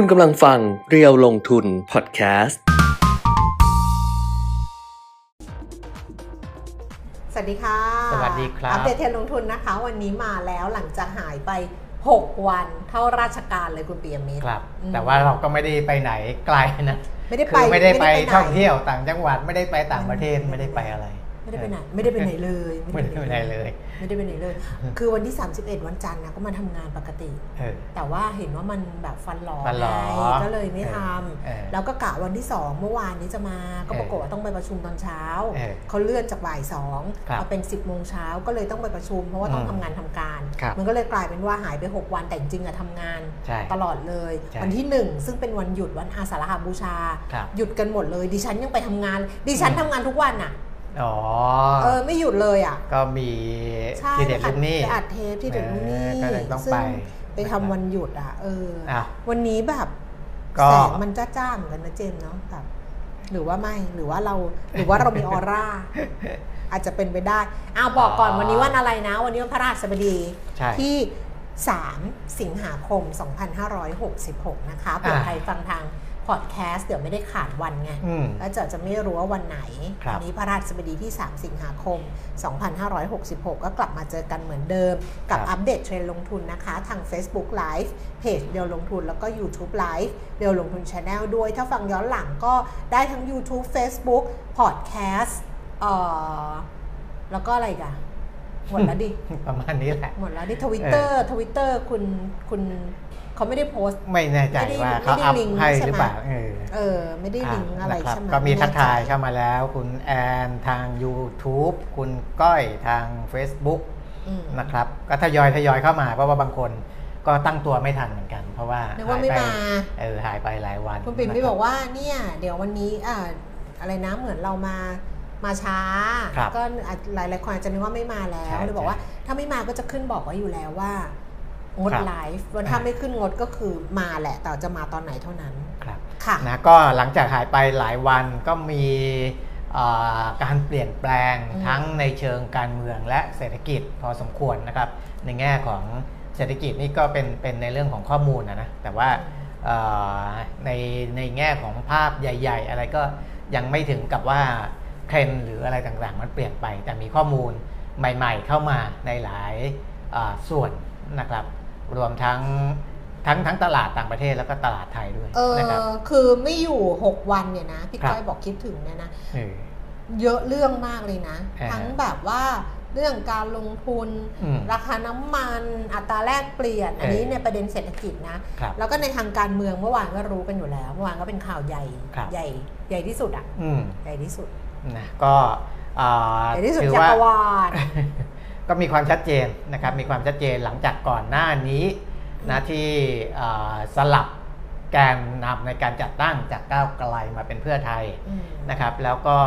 คุณกำลังฟังเรียวลงทุนพอดแคสต์ สวัสดีค่ะ สวัสดีครับ อัปเดตเทรนด์ลงทุนนะคะ วันนี้มาแล้วหลังจากหายไป 6 วันเข้าราชการเลยคุณเปียมิตรครับอืมแต่ว่าเราก็ไม่ได้ไปไหนไกลนะ ไม่ได้คืไปอไม่ได้ไปหนท่องเที่ยวต่างจังหวัดไม่ได้ไปต่างประเทศไม่ไม่ได้ได้ไปไปอะไร ไม่ได้ไปไหนไม่ได้ไปไหนเลยไม่ได้ไปไหนเลย ไม่ได้ไปไหนเลย คือวันที่ 31 วันจันทร์นะก็มาทำงานปกติเออแต่ว่าเห็นว่ามันแบบฟันหลอฟันหลอไงก็เลยไม่ทเออำแล้วก็กะวันที่ 2 เมื่อวานนี้จะมาก็ปรากฏว่าต้องไปประชุมตอนเช้าเออเขาเลื่อนจากบ่ายสองครับมาเป็น 10บโมงเช้าก็เลยต้องไปประชุม เพราะว่าต้องอืมทำงานทำการครับมันก็เลยกลายเป็นว่าหายไป 6 วันแต่จริงๆอะทำงานใช่ตลอดเลยใช่วันที่ 1 ซึ่งเป็นวันหยุดวันอาสาฬหบูชาครับหยุดกันหมดเลย ดิฉันยังไปทำงาน ดิฉันอืมทำงานทุกวันอะ อ๋อเออไม่หยุดเลยอะก็มีใช่ทีเด็ดรุ่นนี้ไปอัดเทปที่เด็ดรุ่นนี้เออก็เลยต้องซึ่ไปไปทำวันหยุดอะเอออะวันนี้แบบก็แสงมันจ้าๆเหมือนกันนะเจมส์เนาะแบบหรือว่าไม่หรือว่าเราหรือว่าเรามีออร่า อาจจะเป็นไปได้อ้าวบอกก่อนอ๋อวันนี้วันอะไรนะ วันนี้วันพระราชบดีใช่ที่ 3 สิงหาคม 2566 นะคะเผื่ออ่าใครฟังทาง พอดแคสต์เดี๋ยวไม่ได้ขาดวันไงอืมแล้วจะจะไม่รู้ว่าวันไหนครับวันนี้พฤหัสบดีที่ 3 สิงหาคม 2566 ก็กลับมาเจอกันเหมือนเดิม กับครับอัปเดตเทรนด์ลงทุนนะคะ ทาง Facebook Live เพจเดียวลงทุนแล้วก็ YouTube Live เดียวลงทุน Channel ด้วย ถ้าฟังย้อนหลังก็ได้ทั้ง YouTube Facebook Podcast เอ่อแล้วก็อะไรอีกันหมดแล้วดิ ประมาณนี้แหละ หมดแล้วที่ทวิตเตอร์ทวิตเตอร์คุณคุณ เขาไม่ได้โพสต์ ไม่แน่ใจไม่ได้ว่าไม่เขาได้อัพลิงก์ให้ใช่หรือไหมเปล่าเออเออไม่ได้ลิงก์อะไรนคบใช่ไหมก็มีไแน่ทักทายใจเข้ามาแล้ว คุณแอนทาง YouTube คุณก้อยทาง Facebook อืมนะครับก็ทยอยทยอยเข้ามาเพราะว่าบางคนก็ตั้งตัวไม่ทันเหมือนกัน เพราะว่านึกว่าไม่หยปมาเออหายไปหลายวัน คุณปิ่มนะไม่รับบอกว่าเนี่ยเดี๋ยววันนี้อ่าอะไรนะเหมือนเรามามาช้าครับก็อาจหลายหลายๆคนอาจจะนึกว่าไม่มาแล้วใช่เลยบอกว่าใช่ถ้าไม่มาก็จะขึ้นบอกไว้อยู่แล้วว่า งดครับไลฟ์วันถ้าไม่ขึ้นงดก็คือมาแหละ แต่จะมาตอนไหนเท่านั้นครับค่ะนะก็หลังจากหายไปหลายวันก็มีเอ่อการเปลี่ยนแปลงอืมทั้งในเชิงการเมืองและเศรษฐกิจพอสมควรนะครับ ในแง่ของเศรษฐกิจนี่ก็เป็นเป็นในเรื่องของข้อมูลนะนะแต่ว่าเอ่อในในแง่ของภาพใหญ่ ๆ อะไรก็ยังไม่ถึงกับว่าเทรนด์หรืออะไรต่างๆ มันเปลี่ยนไป แต่มีข้อมูลใหม่ ๆ เข้ามาในหลายอ่าส่วนนะครับ รวมทั้งทั้งทั้งตลาดต่างประเทศแล้วก็ตลาดไทยด้วยเออนะครับคือไม่อยู่ 6 วันเนี่ยนะพี่ครับ ก้อยบอกคิดถึงเนี่ยนะ เออ เยอะเรื่องมากเลยนะ อ่าทั้งแบบว่าเรื่องการลงทุน อืมราคาน้ำมันอัตราแลกเปลี่ยน อันนี้เออ ในประเด็นเศรษฐกิจนะ ครับ แล้วก็ในทางการเมืองเมื่อวานก็รู้กันอยู่แล้ว เมื่อวานก็เป็นข่าวใหญ่ครับ ใหญ่ใหญ่ที่สุดอะอืมใหญ่ที่สุดนะก็อ่าใหญ่ที่สุดถือจัว่า กรวาล ก็มีความชัดเจนนะครับมีความชัดเจนหลังจากก่อนหน้านี้นะที่อ่าสลับแกนนำในการจัดตั้งจากก้าวไกลมาเป็นเพื่อไทยอืมนะครับ แล้วก็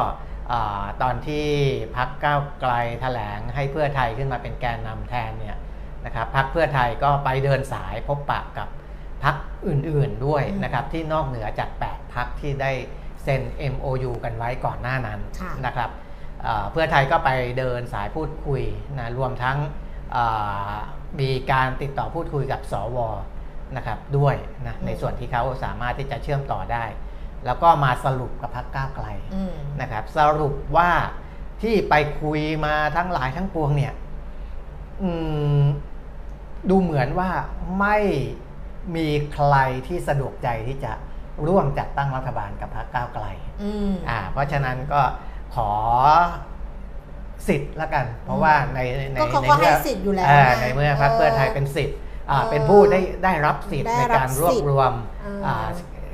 อ่าตอนที่พักก้าวไกลแถลงให้เพื่อไทยขึ้นมาเป็นแกนนำแทนเนี่ยนะครับพักเพื่อไทยก็ไปเดินสายพบปะกับพักอื่นๆด้วยอืมนะครับที่นอกเหนือจาก 8 พักที่ได้เซ็น MOU กันไว้ก่อนหน้านั้นค่ะนะครับ เอ่อเพื่อไทยก็ไปเดินสายพูดคุยนะรวมทั้งเอ่อมีการติดต่อพูดคุยกับสวนะครับด้วยนะในส่วนที่เขาสามารถที่จะเชื่อมต่อได้ แล้วก็มาสรุปกับพักก้าวไกลอืมนะครับ สรุปว่าที่ไปคุยมาทั้งหลายทั้งปวงเนี่ยอืมดูเหมือนว่าไม่มีใครที่สะดวกใจที่จะร่วมจัดตั้งรัฐบาลกับพรรคก้าวไกลอืมอ่า เพราะฉะนั้นก็ ขอสิทธิ์ละกัน เพราะว่าในในก็เขาในก็เมื่ให้อสิทธิ์อยู่แล้วอ่าไงในเมื่อพรรคเพื่อไทยเป็นสิทธิ์อ่าเออเป็นผู้ได้ได้รับสิทธิ์ได้ในรับการรวบสิทธิ์รวมเอออ่า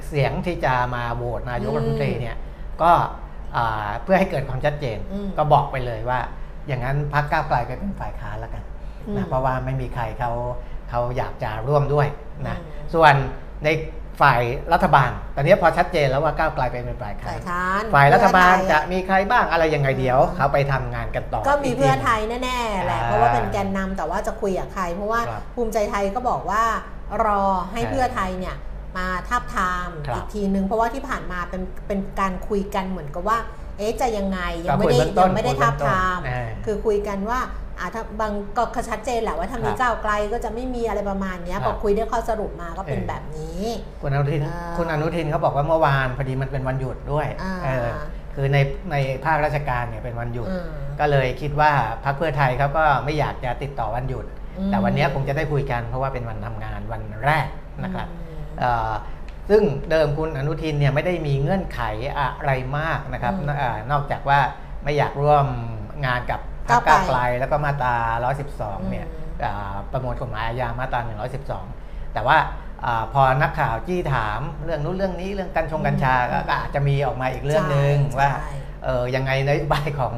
เสียงที่จะมาโหวตนายกอืมรัฐมนตรีเนี่ยก็อ่าเพื่อให้เกิดความชัดเจน อืมก็บอกไปเลยว่า อย่างนั้นพรรคก้าวไกลไปเป็นฝ่ายค้านละกันอืมนะเพราะว่าไม่มีใครเขาเขาอยากจะร่วมด้วยนะอืม ส่วนใน ฝ่ายรัฐบาล ตอนนี้พอชัดเจนแล้วว่าก้าวไกลไปเป็นฝ่ายค้าฝ่านยค้านฝ่ายรัฐบาลเพื่อไทยจะมีใครบ้างอะไรยังไงเดี๋ยวเขาไปทำงานกันต่อ ก็มีกทีเพื่อไทยแน่ๆแหละอ่าเพราะว่าเป็นแกนนำแต่ว่าจะคุยกับใคร เพราะว่าครับภูมิใจไทยก็บอกว่ารอให้ใช่เพื่อไทยเนี่ยมาทาบทามครับอีกทีนึงเพราะว่าที่ผ่านมาเป็นเป็นการคุยกันเหมือนกับว่า เอ๊ะจะยังไงยังไม่ก็คุยได้เบื้องต้นยังไม่ได้คุยทาบเบื้องต้นทามอ่าคือคุยกันว่า อ่าถ้าบางก็ชัดเจนแหละว่าถ้ามีครับก้าวไกลก็จะไม่มีอะไรประมาณเนี้ยครับพอคุยได้ข้อสรุปมาก็เป็นเออแบบนี้คุณอนุทินอ่าคุณอนุทินเขาบอกว่าเมื่อวานพอดีมันเป็นวันหยุดด้วยอ่าเออคือในในภาคราชการเนี่ยเป็นวันหยุดอืมก็เลยคิดว่าพรรคเพื่อไทยเขาก็ไม่อยากจะติดต่อวันหยุดอืมแต่วันนี้คงจะได้คุยกันเพราะว่าเป็นวันทำงานวันแรกนะครับอืมเอ่อซึ่งเดิมคุณอนุทินเนี่ยไม่ได้มีเงื่อนไขอะไรมากนะครับอืมนเอ่อนอกจากว่าไม่อยากร่วมงานกับพรรค ก้าก้าววไกไกลลแล้วก็มาตรา 112 เนี่ยอืมอ่าประมวลกฎหมายอาญามาตรา 112 แต่ว่าอาพอนักข่าวจี้ถามเรื่องนู้นเรื่องนี้เรื่องกัญชงกัญชาก็ก็อาจจะมีออกมาอีกเรื่องหนึ่งใช่ว่าใช่เออยังไงนโยบายของ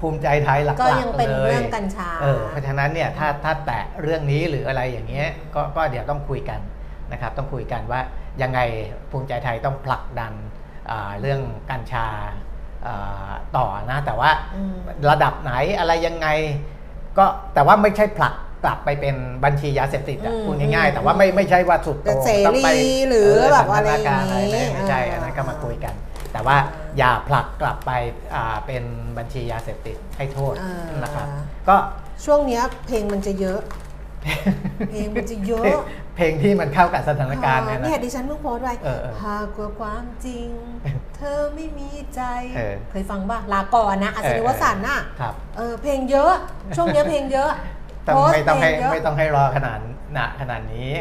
ภูมิใจไทยหลักๆก็ยังเป็นเลยเรื่องกัญชาเออเพราะฉะนั้นเนี่ยถ้าถ้าแตะเรื่องนี้หรืออะไรอย่างเงี้ยก็ก็เดี๋ยวต้องคุยกันนะครับ ต้องคุยกันว่ายังไงภูมิใจไทยต้องผลักดันอ่าเรื่องกัญชาอ่า ต่อนะแต่ว่าอืมระดับไหนอะไรยังไง ก็แต่ว่าไม่ใช่ผลักกลับไปเป็นบัญชียาเสพติดอะอืมพูดง่ายๆ แต่ว่าไม่ไม่ใช่ว่าสุดโต่งจะเสรีต้องไปหรือแบบอะไรสันทนาการอะไรอย่างนี้ไม่ไม่ใช่อ่าอันนั้นก็มาคุยกัน แต่ว่าอย่าผลักกลับไปอ่าเป็นบัญชียาเสพติดให้โทษอ่านนะครับ ก็ช่วงเนี้ยเพลงมันจะเยอะ เพลงมันจะเยอะ เพลงเพลงที่มันเข้ากับสถานการณ์เนี่ยนะเนี่ยดิฉันเพิ่งโพสต์ไว้เออเออหากว่าความจริง เธอไม่มีใจเออเคยฟังป่ะลาก่อนนะอัศนีวสันต์น่ะครับเออเพลงเยอะช่วงเนี้ยเพลงเยอะต้องโพสต์ไม่ต้องให้เพลเยะไม่ต้องให้รอขนาดหนาขนาดนี้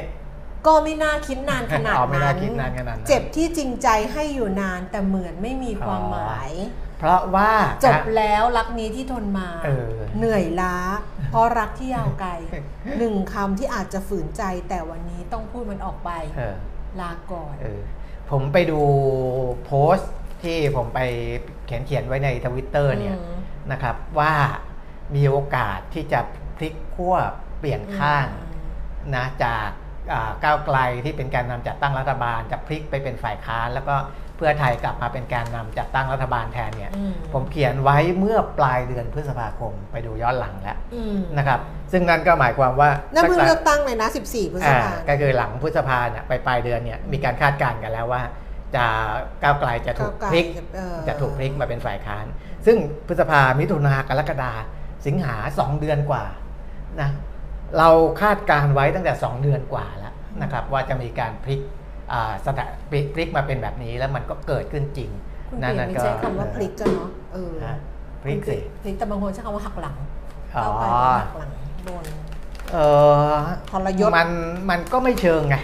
ก็ไม่น่าคิดนานขนาดอ๋อไม่นั้น่านคิดนานขนาดนั้น เจ็บที่จริงใจให้อยู่นานแต่เหมือนไม่มีความหมาย เพราะว่าจบแล้วรักนี้ที่ทนมาเออเหนื่อยล้า เพราะรักที่ยาวไกลหนึ่งคำที่อาจจะฝืนใจแต่วันนี้ต้องพูดมันออกไปเออลาก่อนเออผมไปดูโพสต์ที่ผมไปเขียนเขียนไว้ในทวิตเตอร์เนี่ยอืมนะครับว่ามีโอกาสที่จะพลิกขั้วเปลี่ยนข้างนะจากอ่าก้าวไกลที่เป็นการนำจัดตั้งรัฐบาลจะพลิกไปเป็นฝ่ายค้านแล้วก็ เพื่อไทยกลับมาเป็นการนำจัดตั้งรัฐบาลแทนเนี่ยอืมผมเขียนไว้เมื่อปลายเดือนพฤษภาคมไปดูย้อนหลังแล้วอืมนะครับ ซึ่งนั่นก็หมายความว่านั่นเพิ่งสักเลือกตั้งเลยนะ 14 พฤษอ่าภาก็คือหลังพฤษภาเนี่ยไปปลายเดือนเนี่ยมีการคาดการณ์กันแล้วว่า จะก้าวไกลจะถูกก้าวไกลพลิกเออจะถูกพลิกมาเป็นฝ่ายค้าน ซึ่งพฤษภามิถุนากรกฎาสิงหาสองเดือนกว่านะเราคาดการณ์ไว้ตั้งแต่ 2 เดือนกว่าแล้วนะครับว่าจะมีการพลิกอ่า สถานพลิกพลิกมาเป็นแบบนี้แล้วมันก็เกิดขึ้นจริงคุณเปลี่ยนไม่ใช้คำว่าพลิกกันเนาะเออฮะพลิกสิพลิกแต่บางคนใช้คำว่าหักหลังอ๋อก้าวไกลก็หักหลังโดนเออทรยศมันมันก็ไม่เชิงไง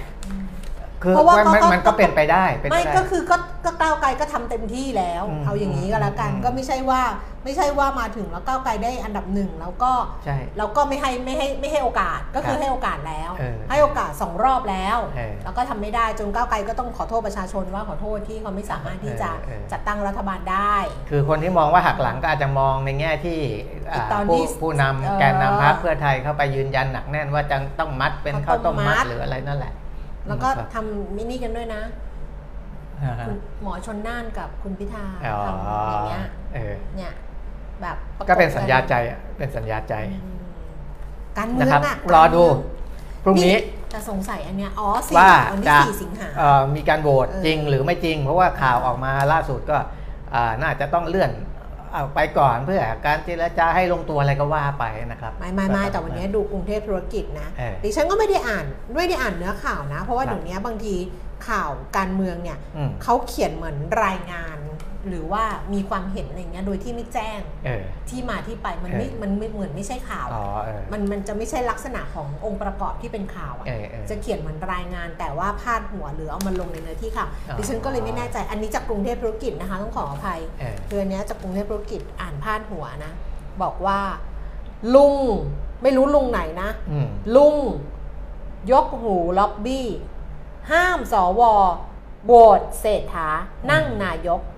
คือเพราะว่ามันก็มันก็เป็นไปได้เป็นไปไม่ได้ก็คือก็ก็ก้าวไกลก็ทำเต็มที่แล้วอืมเอาอย่างนี้ก็แล้วกันอืมก็ไม่ใช่ว่า ไม่ใช่ว่ามาถึงแล้วก้าวไกลได้อันดับหนึ่งแล้วก็ใช่แล้วก็ไม่ให้ไม่ให้ไม่ให้โอกาสก็คือครับให้โอกาสแล้วเออให้โอกาสสองรอบแล้วเออแล้วก็ทำไม่ได้จนก้าวไกลก็ต้องขอโทษประชาชนว่าขอโทษที่เขาไม่สามารถที่จะเออเออจัดตั้งรัฐบาลได้ คือคนที่มองว่าหักหลังก็อาจจะมองในแง่ที่อ่าอีกตอนผู้ที่ผู้เอ่อนำแกนนำพรรคเพื่อไทยเข้าไปยืนยันหนักแน่นว่าจะต้องมัดเป็นข้าข้าววต้ต้มมมัมัดดหรืออะไรนั่นแหละ แล้วก็ครับทำมินิกันด้วยนะอ่าฮะคุณหมอชนน่านกับคุณพิธาอ๋อทำอย่างเงี้ยเออเนี่ย แบบระบก็เป็นสัญญาใจอะเป็นสัญญาใจอืมการเมืนะองครับ อะรอดูการเมืพรุ่งนี้แต่สงสัยอันเนี้ยอ๋อสี่ว่าวันนี้จะสี่สิงหา เอ่อมีการโหวตเออ จริงหรือไม่จริง เพราะว่าข่าวออกมาล่าสุดก็อ่าน่าจะต้องเลื่อนเอาไปก่อนเพื่อการเจรจาให้ลงตัวอะไรก็ว่าไปนะครับ ไม่ไม่ไม่แต่วันนี้ดูกรุงเทพธุรกิจนะเออดิฉันก็ไม่ได้อ่านไม่ได้อ่านเนื้อข่าวนะ เพราะว่าครับ เดี๋ยวนี้บางทีข่าวการเมืองเนี่ยอืม เขาเขียนเหมือนรายงาน หรือว่ามีความเห็นอะไรเงี้ยโดยที่ไม่แจ้งเออที่มาที่ไปมันไม่เออมันไม่เหมือนไม่ใช่ข่าวอ๋อเออมันมันจะไม่ใช่ลักษณะขององค์ประกอบที่เป็นข่าวอะเออเออจะเขียนเหมือนรายงาน แต่ว่าพาดหัวหรือเอามาลงในเนื้อที่ข่าวอ๋อดิฉันก็เลยไม่แน่ใจอันนี้จากกรุงเทพธุรกิจนะคะต้องขออภัยเออคืออันเนี้ยจากกรุงเทพธุรกิจอ่านพาดหัวนะ บอกว่า ลุงไม่รู้ลุงไหนนะอืมลุงยกหูล็อบบี้ ห้ามสวโหวตเศรษฐานั่งนายกอืม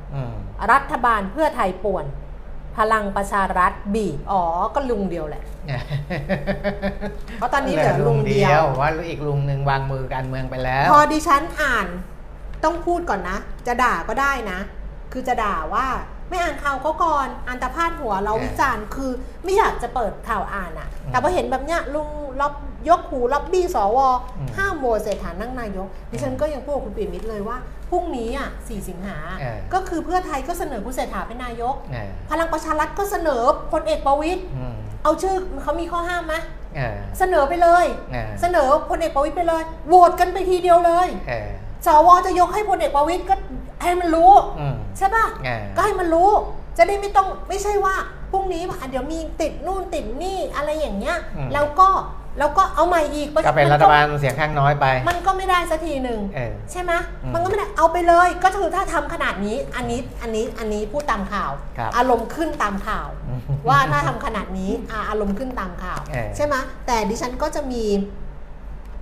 รัฐบาลเพื่อไทยป่วน พลังประชารัฐบีบอ๋อก็ลุงเดียวแหละ เพราะตอนนี้เหลือลุงเดียว ว่าอีกลุงหนึ่งวางมือการเมืองไปแล้ว พอดิฉันอ่านต้องพูดก่อนนะ จะด่าก็ได้นะ คือจะด่าว่าไม่อ่านข่าวเขาก่อนอ่านแต่พาดหัวเราเออวิจารณ์คือไม่อยากจะเปิดข่าวอ่านอะอืมแต่พอเห็นแบบเนี้ยลุงล็อบยกหูล็อบบี้สวอืมห้ามโหวตเศรษฐานั่งนายกดิฉันก็ยังพูดกับคุณปีมิตรเลยว่า พรุ่งนี้อะ4สิงหาเออก็คือเพื่อไทยก็เสนอคุณเศรษฐาเป็นนายกเออพลังประชารัฐก็เสนอพลเอกประวิตยอืมเอาชื่อเขามีข้อห้ามไหมเออเสนอไปเลยเออเสนอพลเอกประวิตยไปเลยโหวตกันไปทีเดียวเลยเออสวจะยกให้พลเอกประวิตยก็ให้มันรู้ อืมใช่ป่ะเออก็ให้มันรู้ จะได้ไม่ต้องไม่ใช่ว่าพรุ่งนี้อะเดี๋ยวมีติดนู่นติดนี่อะไรอย่างเงี้ย อืม แล้วก็ แล้วก็เอาใหม่อีกก็เป็นรัฐบาลเสียงข้างน้อยไป มันก็ไม่ได้สักทีหนึ่งเออใช่ไหมอืมมันก็ไม่ได้เอาไปเลย ก็คือถ้าทำขนาดนี้อันนี้อันนี้อันนี้พูดตามข่าวครับอารมณ์ขึ้นตามข่าวอืมว่าถ้าทำขนาดนี้อะอารมณ์ขึ้นตามข่าวเออใช่ไหมแต่ดิฉันก็จะมี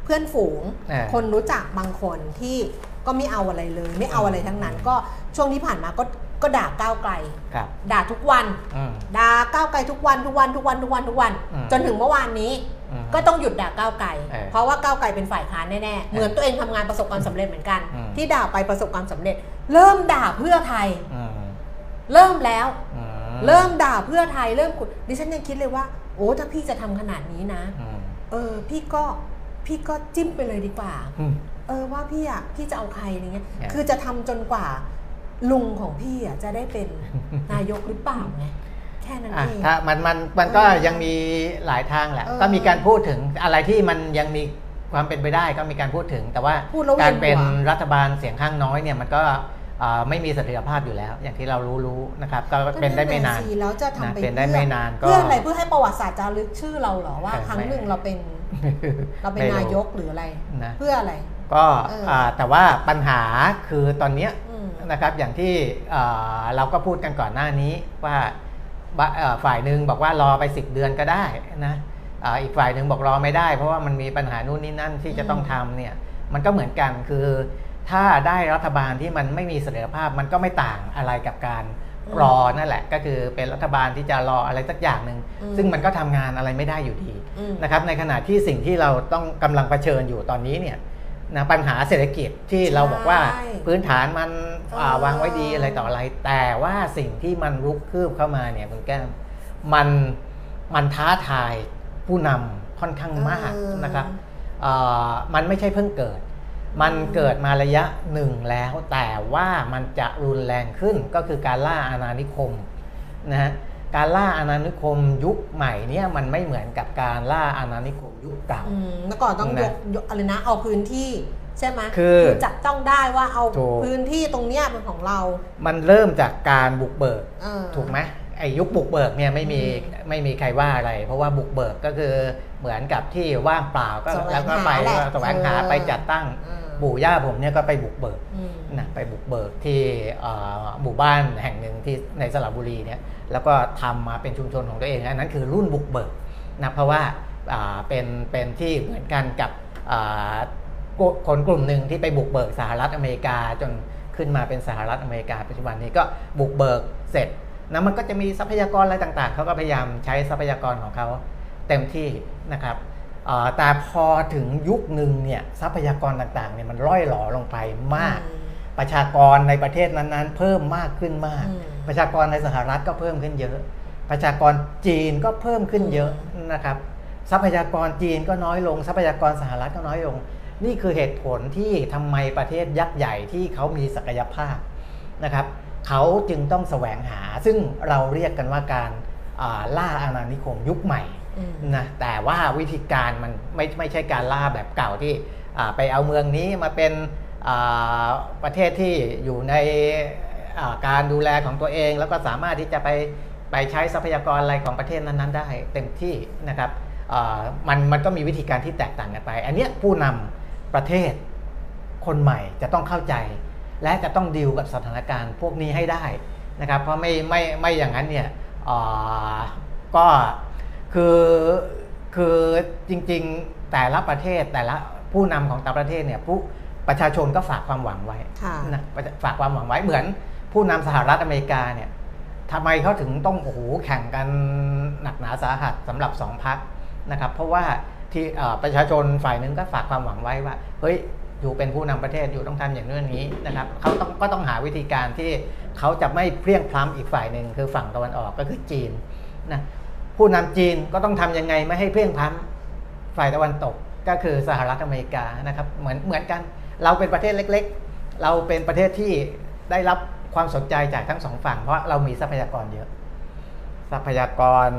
เพื่อนฝูงเออคนรู้จักบางคนที่ก็ไม่เอาอะไรเลย ไม่เอาอะไรทั้งนั้น ก็ช่วงที่ผ่านมาก็ ก็ด่าก้าวไกล ครับ ด่าทุกวันอืม ด่าก้าวไกลทุกวันทุกวันทุกวันทุกวันทุกวัน อืมจนถึงเมื่อวานนี้ อืมก็ต้องหยุดด่าก้าวไกล เออเพราะว่าก้าวไกลเป็นฝ่ายค้านแน่ๆเหมือนตัวเองทำงานประสบความสำเร็จเหมือนกัน อืม ที่ด่าไปประสบความสำเร็จ เริ่มด่าเพื่อไทย อืมเริ่มแล้ว อืเริ่มด่าเพื่อไทยเริ่มขุดดิฉันยังคิดเลยว่าโอ้ถ้าพี่จะทำขนาดนี้นะ อืมเออพี่ก็พี่ก็จิ้มไปเลยดีกว่า อืม เออว่าพี่อะพี่จะเอาใครอะไรเงี้ยเนี่ยคือจะทำจนกว่า ลุงของพี่อะจะได้เป็นนายกหรือเปล่าไงแค่นั้นอะเองถ้ามันมันมันก็เออยังมีหลายทางแหละเออก็มีการพูดถึงอะไรที่มันยังมีความเป็นไปได้ก็มีการพูดถึง แต่ว่าพูดแล้วเวียนการเป็นหัวรัฐบาลเสียงข้างน้อยเนี่ยมันก็อ่าไม่มีเสถียรภาพอยู่แล้ว อย่างที่เรารู้รู้ๆนะครับ ก็เป็นได้ไม่นานก็สิแล้วจะทำไปนะเป็นได้พื่อไม่นานก็เพื่ออะไรเพื่อให้ประวัติศาสตร์จารึกชื่อเราเหรอว่าใช่ครั้งหนึ่งเราเป็นเราเป็นไม่รู้นายกหรืออะไรนะเพื่ออะไร ก็เอออ่าแต่ว่าปัญหาคือตอนเนี้ยอืม นะครับอย่างที่อ่าเราก็พูดกันก่อนหน้านี้ว่าบะเอ่อฝ่ายหนึ่งบอกว่ารอไป 10 เดือนก็ได้นะอ่าอีกฝ่ายหนึ่งบอกรอไม่ได้ เพราะว่ามันมีปัญหานู่นนี่นั่นที่จะต้องทำเนี่ยมันก็เหมือนกันคือถ้าได้รัฐบาลที่มันไม่มีเสถียรภาพมันก็ไม่ต่างอะไรกับการอืมรอนั่นแหละ ก็คือเป็นรัฐบาลที่จะรออะไรสักอย่างหนึ่งอืมซึ่งมันก็ทำงานอะไรไม่ได้อยู่ดีอืมนะครับในขณะที่สิ่งที่เราต้องกำลังเผชิญอยู่ตอนนี้เนี่ย นะปัญหาเศรษฐกิจที่เราบอกว่าใช่พื้นฐานมันเอออ่าวางไว้ดีอะไรต่ออะไร แต่ว่าสิ่งที่มันรุกคืบเข้ามาเนี่ยคุณแก้มมันมันท้าทายผู้นำค่อนข้างมากเออนะครับเอ่อมันไม่ใช่เพิ่งเกิด มันเกิดมาระยะหนึ่งแล้ว แต่ว่ามันจะรุนแรงขึ้นก็คือการล่าอาณานิคมนะฮะ การล่าอาณานิคมยุคใหม่เนี่ยมันไม่เหมือนกับการล่าอาณานิคมยุคเก่าอืมเมื่อก่อนต้องนะยกยกอะไรนะเอาพื้นที่ใช่ไหมคือจับต้องได้ว่าเอาถูก พื้นที่ตรงเนี้ยเป็นของเรา มันเริ่มจากการบุกเบิกเออ ถูกไหม ไอ้ยุคบุกเบิกเนี่ยไม่มีอืมไม่มีใครว่าอะไร เพราะว่าบุกเบิกก็คือเหมือนกับที่ว่างเปล่าก็แสวงแล้วก็ไปหาแหละแสวงหาเออไปจัดตั้งเออปู่ย่าผมเนี่ยก็ไปบุกเบิกอืมนะไปบุกเบิกที่เอ่อหมู่บ้านแห่งหนึ่งที่ในสระบุรีเนี่ยแล้วก็ทำมาเป็นชุมชนของตัวเองอันนั้นคือรุ่นบุกเบิกนะเพราะว่าอ่าเป็นเป็นที่เหมือนกันกับอ่าคนกลุ่มหนึ่งที่ไปบุกเบิกสหรัฐอเมริกาจนขึ้นมาเป็นสหรัฐอเมริกาปัจจุบันนี้ก็บุกเบิกเสร็จ นะมันก็จะมีทรัพยากรอะไรต่างๆ เขาก็พยายามใช้ทรัพยากรของเขาเต็มที่นะครับอ่าแต่พอถึงยุคหนึ่งเนี่ยทรัพยากรต่างๆเนี่ยมันร่อยหลอลงไปมากอืมประชากรในประเทศนั้นๆ เพิ่มมากขึ้นมากอืมประชากรในสหรัฐก็เพิ่มขึ้นเยอะ ประชากรจีนก็เพิ่มขึ้นเยอะนะครับ ทรัพยากรจีนก็น้อยลง ทรัพยากรสหรัฐก็น้อยลง นี่คือเหตุผลที่ทำไมประเทศยักษ์ใหญ่ที่เขามีศักยภาพนะครับ เขาจึงต้องแสวงหา ซึ่งเราเรียกกันว่าการอ่าล่าอาณานิคมยุคใหม่อืมนะแต่ว่าวิธีการมันไม่ไม่ใช่การล่าแบบเก่าที่อ่าไปเอาเมืองนี้มาเป็นอ่าประเทศที่อยู่ในอ่าการดูแลของตัวเอง แล้วก็สามารถที่จะไปไปใช้ทรัพยากรอะไรของประเทศนั้น ๆ ได้เต็มที่นะครับอ่ามันมันก็มีวิธีการที่แตกต่างกันไป อันเนี้ยผู้นำประเทศคนใหม่จะต้องเข้าใจ และจะต้องดีลกับสถานการณ์พวกนี้ให้ได้นะครับ เพราะไม่ไม่ไม่อย่างนั้นเนี่ยอ่าก็คือคือจริงๆแต่ละประเทศแต่ละผู้นำของแต่ละประเทศเนี่ยผู้ประชาชนก็ฝากความหวังไว้ค่ะนะฝากความหวังไว้เหมือน ผู้นำสหรัฐอเมริกาเนี่ยทำไมเขาถึงต้องโอ้โหแข่งกันหนักหนาสาหัสสำหรับสองพักนะครับ เพราะว่าที่เอ่อประชาชนฝ่ายหนึ่งก็ฝากความหวังไว้ว่าเฮ้ย อยู่เป็นผู้นำประเทศอยู่ต้องทำอย่างนู้นนี้นะครับเขาต้องก็ต้องหาวิธีการที่เขาจะไม่เพลียงพล้ำอีกฝ่ายหนึ่งคือฝั่งตะวันออกก็คือจีนนะผู้นำจีนก็ต้องทำยังไงไม่ให้เพลียงพล้ำฝ่ายตะวันตกก็คือสหรัฐอเมริกานะครับเหมือนเหมือนกันเราเป็นประเทศเล็ก ๆ เราเป็นประเทศที่ได้รับความสนใจจากทั้งสองฝั่ง เพราะเรามีทรัพยากรเยอะ ทรัพยากร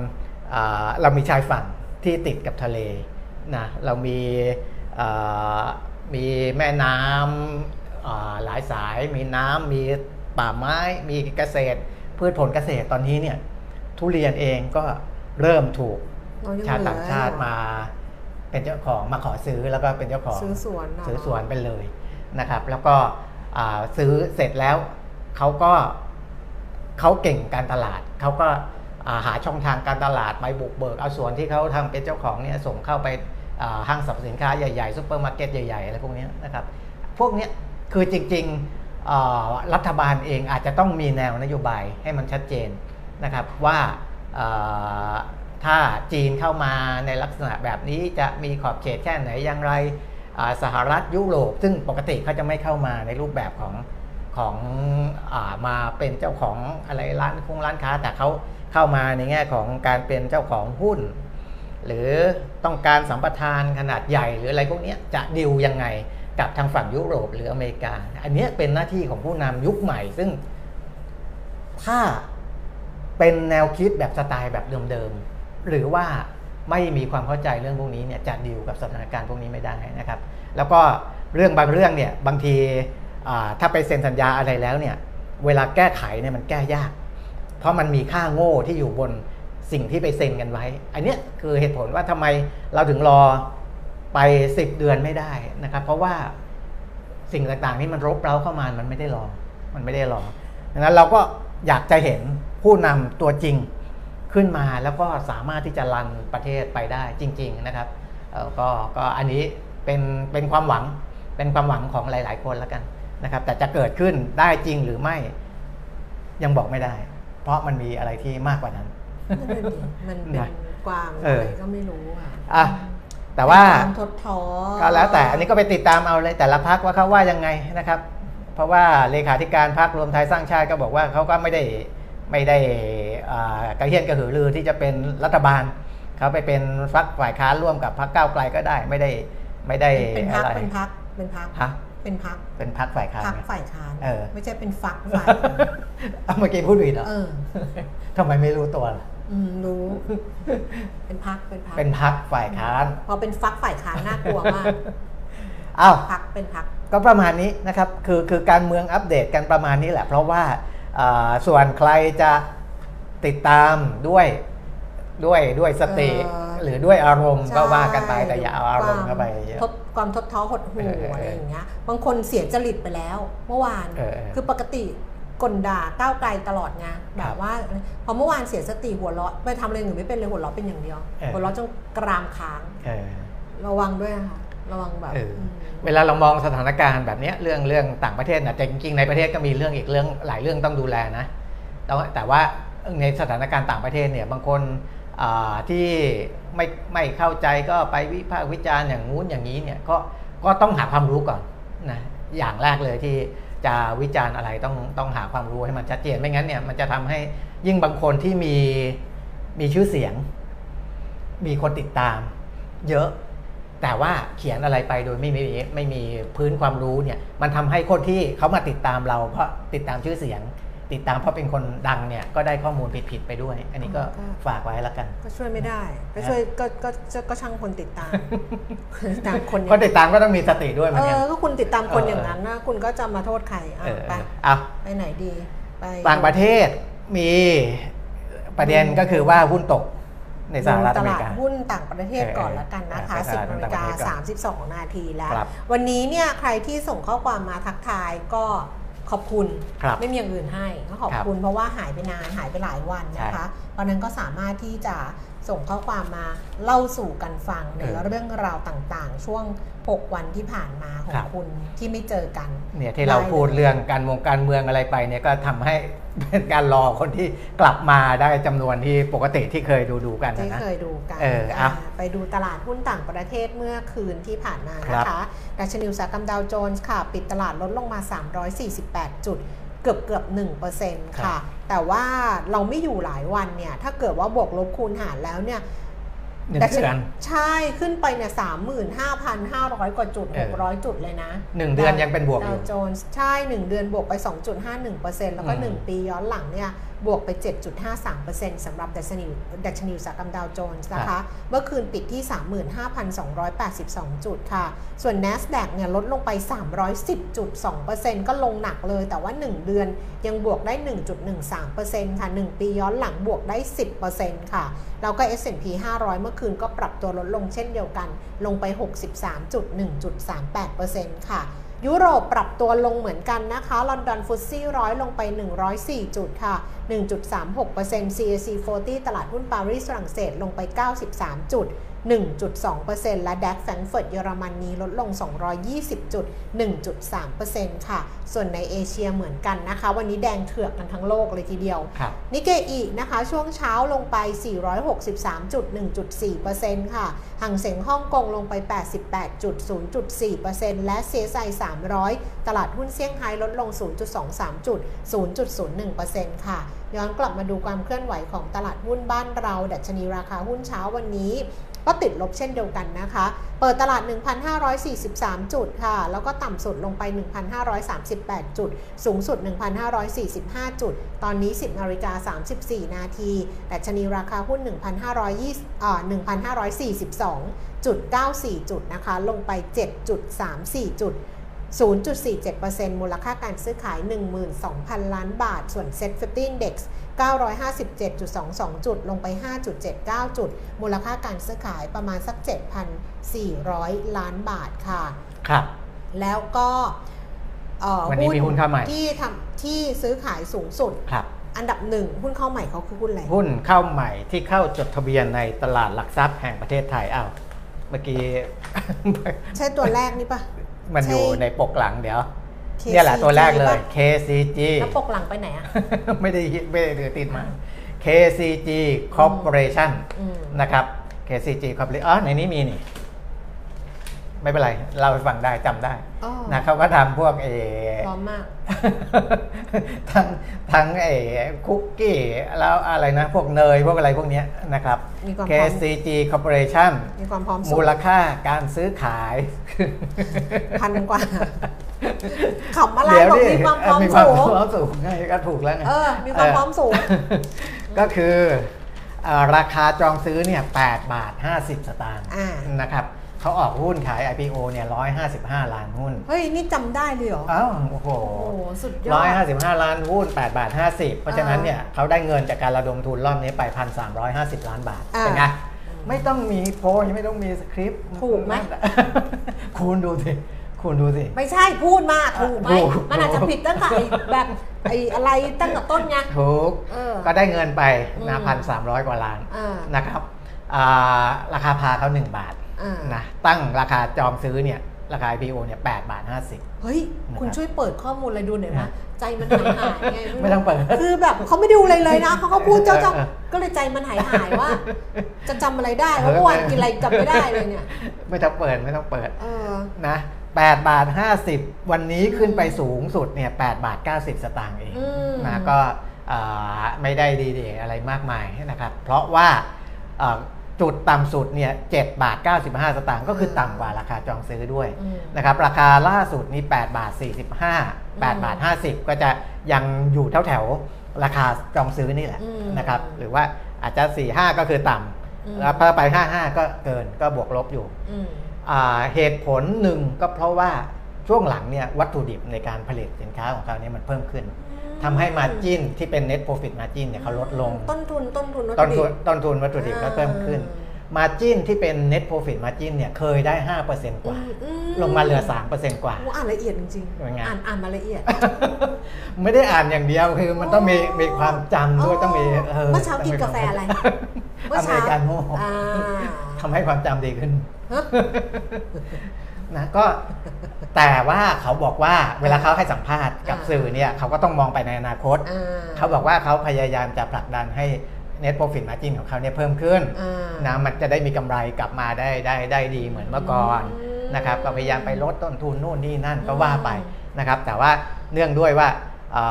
อ่าเรามีชายฝั่งที่ติดกับทะเลนะเรามีอ่า มีแม่น้ำอ่าหลายสายมีน้ำมีป่าไม้มีเกษตร พืชผลเกษตรตอนนี้เนี่ยทุเรียนเองก็เริ่มถูกอ๋อยังชาวเหลือต่างชาติเหรอมาเป็นเจ้าของมาขอซื้อแล้วก็เป็นเจ้าของซื้อสวนเหรอซื้อสวนไปเลยนะครับ แล้วก็อ่าซื้อเสร็จแล้วเขาก็เขาเก่งการตลาดเขาก็อ่าหาช่องทางการตลาดไปบุกเบิกเอาสวนที่เขาทำเป็นเจ้าของเนี่ยส่งเข้าไปอ่า ห้างสรรพสินค้าใหญ่ๆซูเปอร์มาร์เก็ตใหญ่ๆอะไรพวกนี้นะครับพวกนี้คือจริงๆรัฐบาลเองอาจจะต้องมีแนวนโยบายให้มันชัดเจนนะครับว่าถ้าจีนเข้ามาในลักษณะแบบนี้จะมีขอบเขตแค่ไหนอย่างไรสหรัฐยุโรป ซึ่งปกติเขาจะไม่เข้ามาในรูปแบบของของอามาเป็นเจ้าของอะไรร้านคงร้านค้า แต่เขาเข้ามาในแง่ของการเป็นเจ้าของหุ้น หรือต้องการสัมปทานขนาดใหญ่หรืออะไรพวกนี้จะดิวยังไงกับทางฝั่งยุโรปหรืออเมริกา อันนี้เป็นหน้าที่ของผู้นำยุคใหม่ ซึ่งถ้าเป็นแนวคิดแบบสไตล์แบบเดิมๆหรือว่าไม่มีความเข้าใจเรื่องพวกนี้เนี่ยจะดิวกับสถานการณ์พวกนี้ไม่ได้นะครับ แล้วก็เรื่องบางเรื่องเนี่ยบางทีถ้าไปเซ็นสัญญาอะไรแล้วเนี่ยเวลาแก้ไขเนี่ยมันแก้ยาก เพราะมันมีค่าโง่ที่อยู่บน สิ่งที่ไปเซ็นกันไว้ อันนี้คือเหตุผลว่าทำไมเราถึงรอไป 10 เดือนไม่ได้นะครับ เพราะว่าสิ่งต่างๆที่มันรบเร้าเข้ามา มันไม่ได้รอ มันไม่ได้รอดังนั้นเราก็อยากจะเห็นผู้นำตัวจริงขึ้นมาแล้วก็สามารถที่จะรันประเทศไปได้จริง ๆนะครับก็ก็อันนี้เป็นเป็นความหวังเป็นความหวังของหลาย ๆ คนแล้วกันนะครับ แต่จะเกิดขึ้นได้จริงหรือไม่ยังบอกไม่ได้ เพราะมันมีอะไรที่มากกว่านั้น มันเป็นนะกวางเออะอไรก็ไม่รู้อะอะแต่ว่าเป็นความทดท้อก็แล้วแต่อันนี้ก็ไปติดตามเอาเลยแต่ละพักว่าเขาว่ายังไงนะครับ เพราะว่าเลขาธิการพักรวมไทยสร้างชาติก็บอกว่าเขาก็ไม่ได้ไม่ได้อ่ากระเฮียนกระหือรือที่จะเป็นรัฐบาลเขาไปเป็นฟักฝ่ายค้านร่วมกับพรรคก้าวไกลก็ได้ไม่ได้ไม่ได้เป็นพัอะกไรเป็นพักเป็นพักฮะเป็นพักเป็นพรรคฝ่ายค้านพักไงฝ่ายค้านเออไม่ใช่เป็นฟักฝ่ายเอาเมื่อกี้พูดผิดเหรอเออทำไมไม่รู้ตัวล่ะ อืมรู้ เป็นพักเป็นพักเป็นพรรคฝ่ายค้าน พอเป็นฟักฝ่ายค้านน่ากลัวมากอ้าวพักเป็นพักก็ประมาณนี้นะครับ คือคือการเมืองอัปเดตกันประมาณนี้แหละ เพราะว่าอ่าส่วนใครจะติดตามด้วยด้วยด้วยสติเอ่อหรือด้วยอารมณ์ก็ใช่ว่ากันไปแต่อย่าเอาอารมณ์เข้าไปเยอะทดความทดท้อหดหู่เออเอออะไรอย่างเงี้ยบางคนเสียจริตไปแล้ว เมื่อวานเออเออคือปกติ กลด่าก้าวไกลตลอดไงแบบว่าพอเมื่อวานเสียสติหัวเราะไปทำอะไรหนึ่งไม่เป็นเลยหัวเราะเป็นอย่างเดียวเออหัวเราะจนกรามค้างเออระวังด้วยนะคะระวังแบบเออมเวลาเรามองสถานการณ์แบบเนี้ยเรื่องเรื่องต่างประเทศนะแต่จริงๆในประเทศก็มีเรื่องอีกเรื่องหลายเรื่องต้องดูแลนะแต่ว่าแต่ว่าในสถานการณ์ต่างประเทศเนี่ยบางคนอ่าที่ไม่ไม่เข้าใจก็ไปวิพากษ์วิจารณ์อย่างงู้นอย่างนี้เนี่ยก็ก็ต้องหาความรู้ก่อนนะอย่างแรกเลยที่ จะวิจารณ์อะไรต้องต้องหาความรู้ให้มันชัดเจนไม่งั้นเนี่ยมันจะทำให้ยิ่งบางคนที่มีมีชื่อเสียง มีคนติดตาม เยอะ แต่ว่าเขียนอะไรไปโดยไม่มีไม่มีพื้นความรู้เนี่ยมันทำให้คนที่เขามาติดตามเราเพราะติดตามชื่อเสียง ติดตามเพราะเป็นคนดังเนี่ยก็ได้ข้อมูลผิดๆไปด้วย อันนี้ก็ฝากไว้แล้วกัน ก็ช่วยไม่ได้ก็ช่วยก็ก็ก็ก็ช่างคนติดตามติดตามคนอย่าคนงติดตามก็ต้องมีสติด้วยเหมืเออนกันอก็คุณติดตามคนเออออย่างนั้นนะคุณก็จะมาโทษใครอะเออไปเอาไปไหนดีไปต่างประเทศมีประเด็นก็คือว่าหุ้นตกในสหรัฐตอเมลาริดกาหุ้นต่างประเทศเออก่อนละกันนะคะเออ10นาฬิกต่างประเทศก่อนา32 นาทีแล้วครับวันนี้เนี่ยใครที่ส่งข้อความมาทักทายก็ ขอบคุณครับไม่มีอย่างอื่นให้ก็ขอบครับคุณเพราะว่าหายไปนานหายไปหลายวันนะคะเพราะฉะนั้นก็สามารถที่จะส่งข้อความมาเล่าสู่กันฟังในเออเรื่องราวต่างๆ ช่วง 6 วันที่ผ่านมาขอครังบคุณที่ไม่เจอกันเนี่ยที่เราได้เลยพูดเรื่องการเมองการเมืองอะไรไปเนี่ยก็ทำให้ เป็นการรอคนที่กลับมาได้จำนวนที่ปกติที่เคยดูดูๆกันนะที่นะเคยดูกันเอออะอ่าไปดูตลาดหุ้นต่างประเทศเมื่อคืนที่ผ่านมาครับนะคะดัชนีอุตสาหกรรมดาวโจนส์ค่ะ ปิดตลาดลดลงมา 348 จุดเกือบเกือบ1%ค่ะ แต่ว่าเราไม่อยู่หลายวันเนี่ย ถ้าเกิดว่าบวกลบคูณหารแล้วเนี่ย หนึ่งดัชเดือนใช่ขึ้นไปเนี่ย35,500กว่าจุดเออ600จุดเลยนะหนึ่งเดือนยังเป็นบวกอยู่ดาวโจนส์ใช่1เดือนบวกไป2.51%แล้วก็อืม1ปีย้อนหลังเนี่ย บวกไป 7.53%สำหรับดัชนีดัชนีอุตสาหกรรมดาวโจนส์นะคะ เมื่อคืนปิดที่ 35,282 จุดค่ะ ส่วน NASDAQ เนี่ยลดลงไป 310.2%ก็ลงหนักเลย แต่ว่า 1 เดือนยังบวกได้ 1.13%ค่ะ 1 ปีย้อนหลังบวกได้ 10%ค่ะ แล้วก็ S&P 500 เมื่อคืนก็ปรับตัวลดลงเช่นเดียวกัน ลงไป 63.1.38%ค่ะ ยุโรปปรับตัวลงเหมือนกันนะคะลอนดอนฟุตซี่ร้อยลงไป 104 จุดค่ะ 1.36% CAC 40 ตลาดหุ้นปารีสฝรั่งเศสลงไป 93 จุด 1.2%และแดกแฟรงก์เฟิร์ตเยอรมนีลดลง 220จุด1.3%ค่ะ ส่วนในเอเชียเหมือนกันนะคะ วันนี้แดงเถือกกันทั้งโลกเลยทีเดียวครับนิเกอีนะคะ ช่วงเช้าลงไป 463.1.4%ค่ะห่างเสงฮ่องกงลงไป 88.0.4%และ CSI 300 ตลาดหุ้นเซี่ยงไฮ้ลดลง 0.23จุด0.01%ค่ะ ย้อนกลับมาดูความเคลื่อนไหวของตลาดหุ้นบ้านเรา ดัชนีราคาหุ้นเช้าวันนี้ ก็ติดลบเช่นเดียวกันนะคะ เปิดตลาด 1,543 จุดค่ะ แล้วก็ต่ำสุดลงไป 1,538 จุด สูงสุด 1,545 จุด ตอนนี้ 10นาฬิกา34 นาที แต่ชนีราคาหุ้น 1,520อ่า1,542.94 จุดนะคะ ลงไป 7.34 จุด 0.47%มูลค่าการซื้อขาย 12,000 ล้านบาท ส่วน Set 50 Index 957.22 จุด ลงไป 5.79 จุด มูลค่าการซื้อขายประมาณสัก 7,400 ล้านบาทค่ะ ครับ แล้วก็เอ่อวันนี้มีหุ้นเข้าใหม่ที่ทำที่ซื้อขายสูงสุด ครับ อันดับหนึ่งหุ้นเข้าใหม่เขาคือหุ้นอะไร หุ้นเข้าใหม่ที่เข้าจดทะเบียนในตลาดหลักทรัพย์แห่งประเทศไทย อ้าว เมื่อกี้ ใช่ตัวแรกนี่ปะ มันอยู่ใช่ในปกหลังเดี๋ยว KCG เนี่ยแหละตัวแรกเลยปะ KCG แล้วปกหลังไปไหนอะ ไม่ได้ไม่ได้ถือติดมา KCG Corporation อืมนะครับ KCG Corporation อ๋อในนี้มีนี่ ไม่เป็นไร เราไปฟังได้จำได้อ๋อนะเขาก็ทำพวกเอพร้อมมากทั้งทั้งเอคุกกี้แล้วอะไรนะ พวกเนยพวกอะไรพวกเนี้ยนะครับมีความพร้อม KCG Corporation มีความพร้อมสูมูงลค่าการซื้อขายพันกว่าขำอะไรเดี๋ยวบอกดิมีความพร้อมมีความสูงพร้อมสูงไงก็ถูกแล้วไงเออมีความพร้อมสูง ก็คือเอ่อราคาจองซื้อเนี่ย8บาท 50 สตางค์อ่านะครับ เขาออกหุ้นขาย IPO เนี่ย155 ล้านหุ้น เฮ้ย นี่จำได้เลยเหรอ อ้าวโอ้โหโอ้โหสุดยอร้อยดห้าสิบห้าล้านหุ้น8บาท50 เพราะฉะนั้นเนี่ยเขาได้เงินจากการระดมทุนรอบนี้ไป 1,350 ล้านบาท อ่าเป็นไง ไม่ต้องมีโพยไม่ต้องมีสคริปต์ถูกไหมคุณดูสิคุณดูสิ ไม่ใช่พูดมาถูกไหม ถูก มันอาจจะผิดตั้งแต่ไอ้แบบไอ้อะไรตั้งแต่ต้นไง ถูก เออก็ได้เงินไปนะอืมพันสามร้อยกว่าล้านอ่านะครับอ่าราคาพาเขา1บาทอ่า นะตั้งราคาจองซื้อเนี่ยราคา IPO เนี่ย8บาท50เฮ้ยนะครับคุณช่วยเปิดข้อมูลอะไรดูหน่อยนะนะใจมันหายหายไงรู้ไม่ต้องเปิดคือแบบเขาไม่ดูอะไรเลยนะเขาก็พูดเจ้าเออเออๆก็เลยใจมันหายหายว่า จะจำอะไรได้ว่าเมื่อวานกินอะไรจำไม่ได้เลยเนี่ย ไม่ต้องเปิดไม่ต้องเปิดเออนะ8บาท50วันนี้ขึ้นไปสูงสุดเนี่ย8บาท90สตางค์เองอืมนะก็เอ่อไม่ได้ดีเดอะไรมากมายนะครับ เพราะว่าเอ่อ จุดต่ำสุดเนี่ย7บาท 95 สตางค์ก็คือต่ำกว่าราคาจองซื้อด้วยอืม นะครับราคาล่าสุดนี่8บาท 45 8บาท 50 ก็จะยังอยู่แถวแถวๆราคาจองซื้อนี่แหละอืมนะครับหรือว่าอาจจะ 45 ก็คือต่อืมำแล้วพอไป 55 ก็เกินก็บวกลบอยู่อืม อ่าเหตุผลหนึ่งก็เพราะว่าช่วงหลังเนี่ยวัตถุดิบในการผลิตสินค้าของเขาเนี่ยมันเพิ่มขึ้น ทำให้มาจิ้นที่เป็น net profit margin เนี่ยเขาลดลง ต้นทุนต้นทุนวัตต้นถุทุดินบ ต้นทุนวัตถุดิบก็เพิ่มขึ้นมาจิ้นที่เป็น net profit margin เนี่ยเคยได้ 5%กว่า อืมอืมลงมาเหลือ 3%กว่า โอ้อ่านละเอียดจริงเป็นไงๆอ่านอ่านมาละเอียด ไม่ได้อ่านอย่างเดียวคือมันต้องมีมีความจำด้วยอ๋อต้องมีเมื่อเช้ากินกาแฟอะไรเมื่ออเมเช้าริกันโม่อ่าทำให้ความจำดีขึ้น ฮะ นะก็แต่ว่าเขาบอกว่าเวลาเขาให้สัมภาษณ์กับอ่าสื่อเนี่ยเขาก็ต้องมองไปในอนาคตอ่เขาบอกว่าเขาพยายามจะผลักดันให้ net profit margin ของเขาเนี่ยเพิ่มขึ้นอ่านะมันจะได้มีกำไรกลับมาได้ได้ได้ดีเหมือนเมื่อก่อนอืมนะครับก็พยายามไปลดต้นทุนนู่นนี่นั่นก็อืมว่าไปนะครับ แต่ว่าเนื่องด้วยว่าเอ่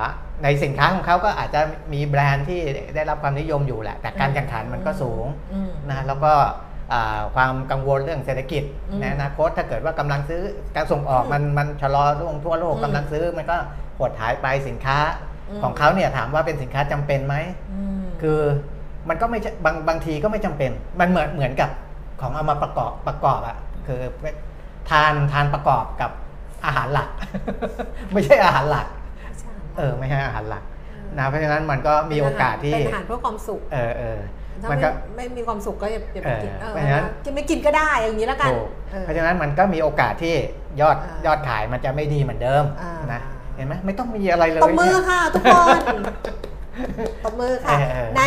อในสินค้าของเขาก็อาจจะมีแบรนด์ที่ได้รับความนิยมอยู่แหละ แต่การแข่งขันมันก็สูงอืมนะแล้วก็อ่า ความกังวลเรื่องเศรษฐกิจอืมในอนาคตถ้าเกิดว่ากำลังซื้อการส่งออกอืมมันมันชะลอลงทั่วโลกอืมกำลังซื้อมันก็หดหายไปสินค้าอืมของเขาเนี่ยถามว่าเป็นสินค้าจำเป็นไหมมคือมันก็ไม่ใช่บางบางทีก็ไม่จำเป็น มันเหมือนเหมือนกับของเอามาประกอบประกอบอะคือทานทานประกอบกับอาหารหลัก ไม่ใช่อาหารหลักใช่เออไม่ใช่อาหารหลักนะเพราะฉะนั้นมันก็มีโอกาสที่เป็นอาหารเพื่อความสุขเออเออ ถ้ามันไม่ก็ไม่มีความสุขก็อย่าอย่าไปกินเออเออเพราะฉะนั้นกินไม่กินก็ได้อย่างนี้แล้วกันถูกออเพราะฉะนั้นมันก็มีโอกาสที่ยอดอ่ายยอดขายมันจะไม่ดีเหมือนเดิมอ่านนะเห็นไหมไม่ต้องมีอะไรเลยตบมือเนี่ยค่ะ ทุกคนตบมือค่ะเออเออใน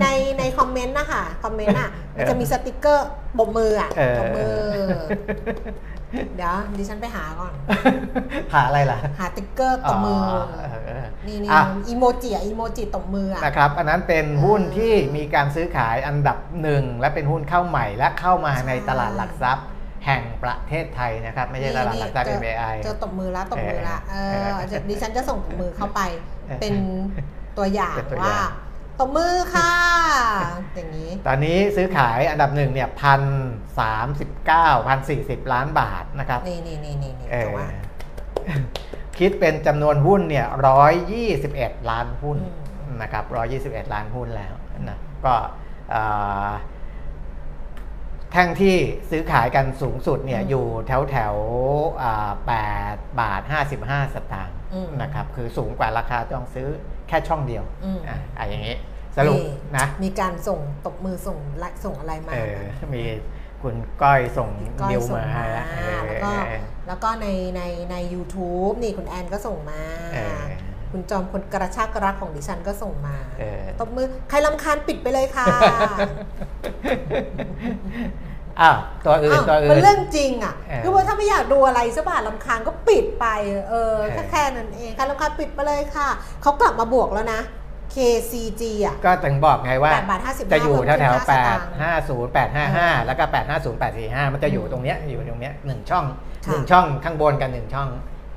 ในใน comment นะคะ comment อะมันจะมีสติกเกอร์ตบมืออะเออตบมือ เดี๋ยวดิฉันไปหาก่อน หาอะไรล่ะ หาติ๊กเกอร์ตบมืออเออเออนี่นี่อะอีโมจิอะอีโมจิตบมืออะนะครับ อันนั้นเป็นหุ้นที่มีการซื้อขายอันดับหนึ่งและเป็นหุ้นเข้าใหม่และเข้ามาในตลาดหลักทรัพย์แห่งประเทศไทยนะครับ ไม่ใช่ตลาดหลักทรัพย์เจอ MAI เจอตบมือแล้วตบมือละเอเอออจะดิฉันจะส่งตบมือเข้าไปเออเป็นตัวอย่างเป็นตัวอว่าย่าง ตบมือค่ะ อย่างนี้ ตอนนี้ซื้อขายอันดับหนึ่งเนี่ยพันสามสิบเก้าพันสี่สิบล้านบาทนะครับ นี่นี่นี่นี่นี่เอแต่อว่าคิดเป็นจำนวนหุ้นเนี่ยร้อยยี่สิบเอ็ดล้านหุ้นอืมนะครับร้อยยี่สิบเอ็ดล้านหุ้นแล้วนะก็เอ่อแท่งที่ซื้อขายกันสูงสุดเนี่ยอยู่แถวแถวแปดบาทห้าสิบห้าสตางค์อืมนะครับ คือสูงกว่าราคาต้องซื้อแค่ช่องเดียวอืมอะอะอย่างนี้ สรุปนะมีการส่งตบมือส่งไลน์ส่งอะไรมาเออมีคุณก้อยส่งก้อยดิวส่งมาให้มาแล้วเออแล้วก็เออแล้วก็ในในใน u t u b e นี่คุณแอนก็ส่งมาเออคุณจอมคนกระชากรักของดิฉันก็ส่งมาเออตบมือใครลำคาญปิดไปเลยค่ะอ้าวตัวอื่นอ้าวตัวอื่มันนเรื่องจริงอะเออคือว่าถ้าไม่อยากดูอะไรสักบาทลำคาญก็ปิดไป เออเออแค่แค่นั้นเองใครลำคาญปิดไปเลยค่ะเขากลับมาบวกแล้วนะ KCG อะ ก็ถึงบอกไงว่าแปดบาทห้าสิบห้าจะอยู่แถวแถวเพิ่มขึ้นแปห้าดสตางค์ห้าศูนย์แปดห้าห้าแล้วก็แปดห้าศูนย์แปดสี่ห้ามันจะอยู่ตรงเนี้ยอยู่ตรงเนี้ยหนึ่งช่องค่ะหนึ่งช่องข้างบนกับหนึ่งช่อง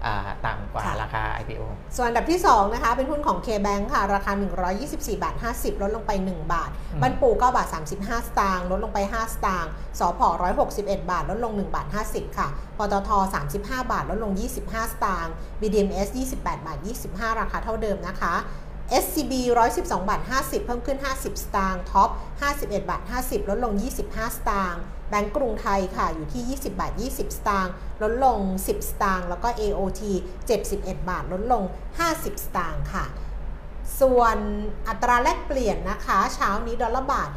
อ่าต่ำกว่าค่ะราคา IPO ส่วนอันดับที่ 2 นะคะ เป็นหุ้นของ K-Bank ค่ะ ราคา 124 บาท 50 ลดลงไป 1 บาทอืมบันปู9บาท 35 สตางค์ ลดลงไป 5 สตางค์ สพ161 บาท ลดลง 1 บาท 50 ค่ะ ปตท 35 บาท ลดลง 25 สตางค์ BDMs 28 บาท 25 ราคาเท่าเดิมนะคะ SCB 112 บาท 50 เพิ่มขึ้น 50 สตางค์ ท็อป 51 บาท 50 ลดลง 25 สตางค์ แบงก์กรุงไทยค่ะ อยู่ที่ 20 บาท 20 สตางค์ ลดลง 10 สตางค์ แล้วก็ AOT 71 บาท ลดลง 50 สตางค์ค่ะ ส่วนอัตราแลกเปลี่ยนนะคะ เช้านี้ดอลลาร์บาท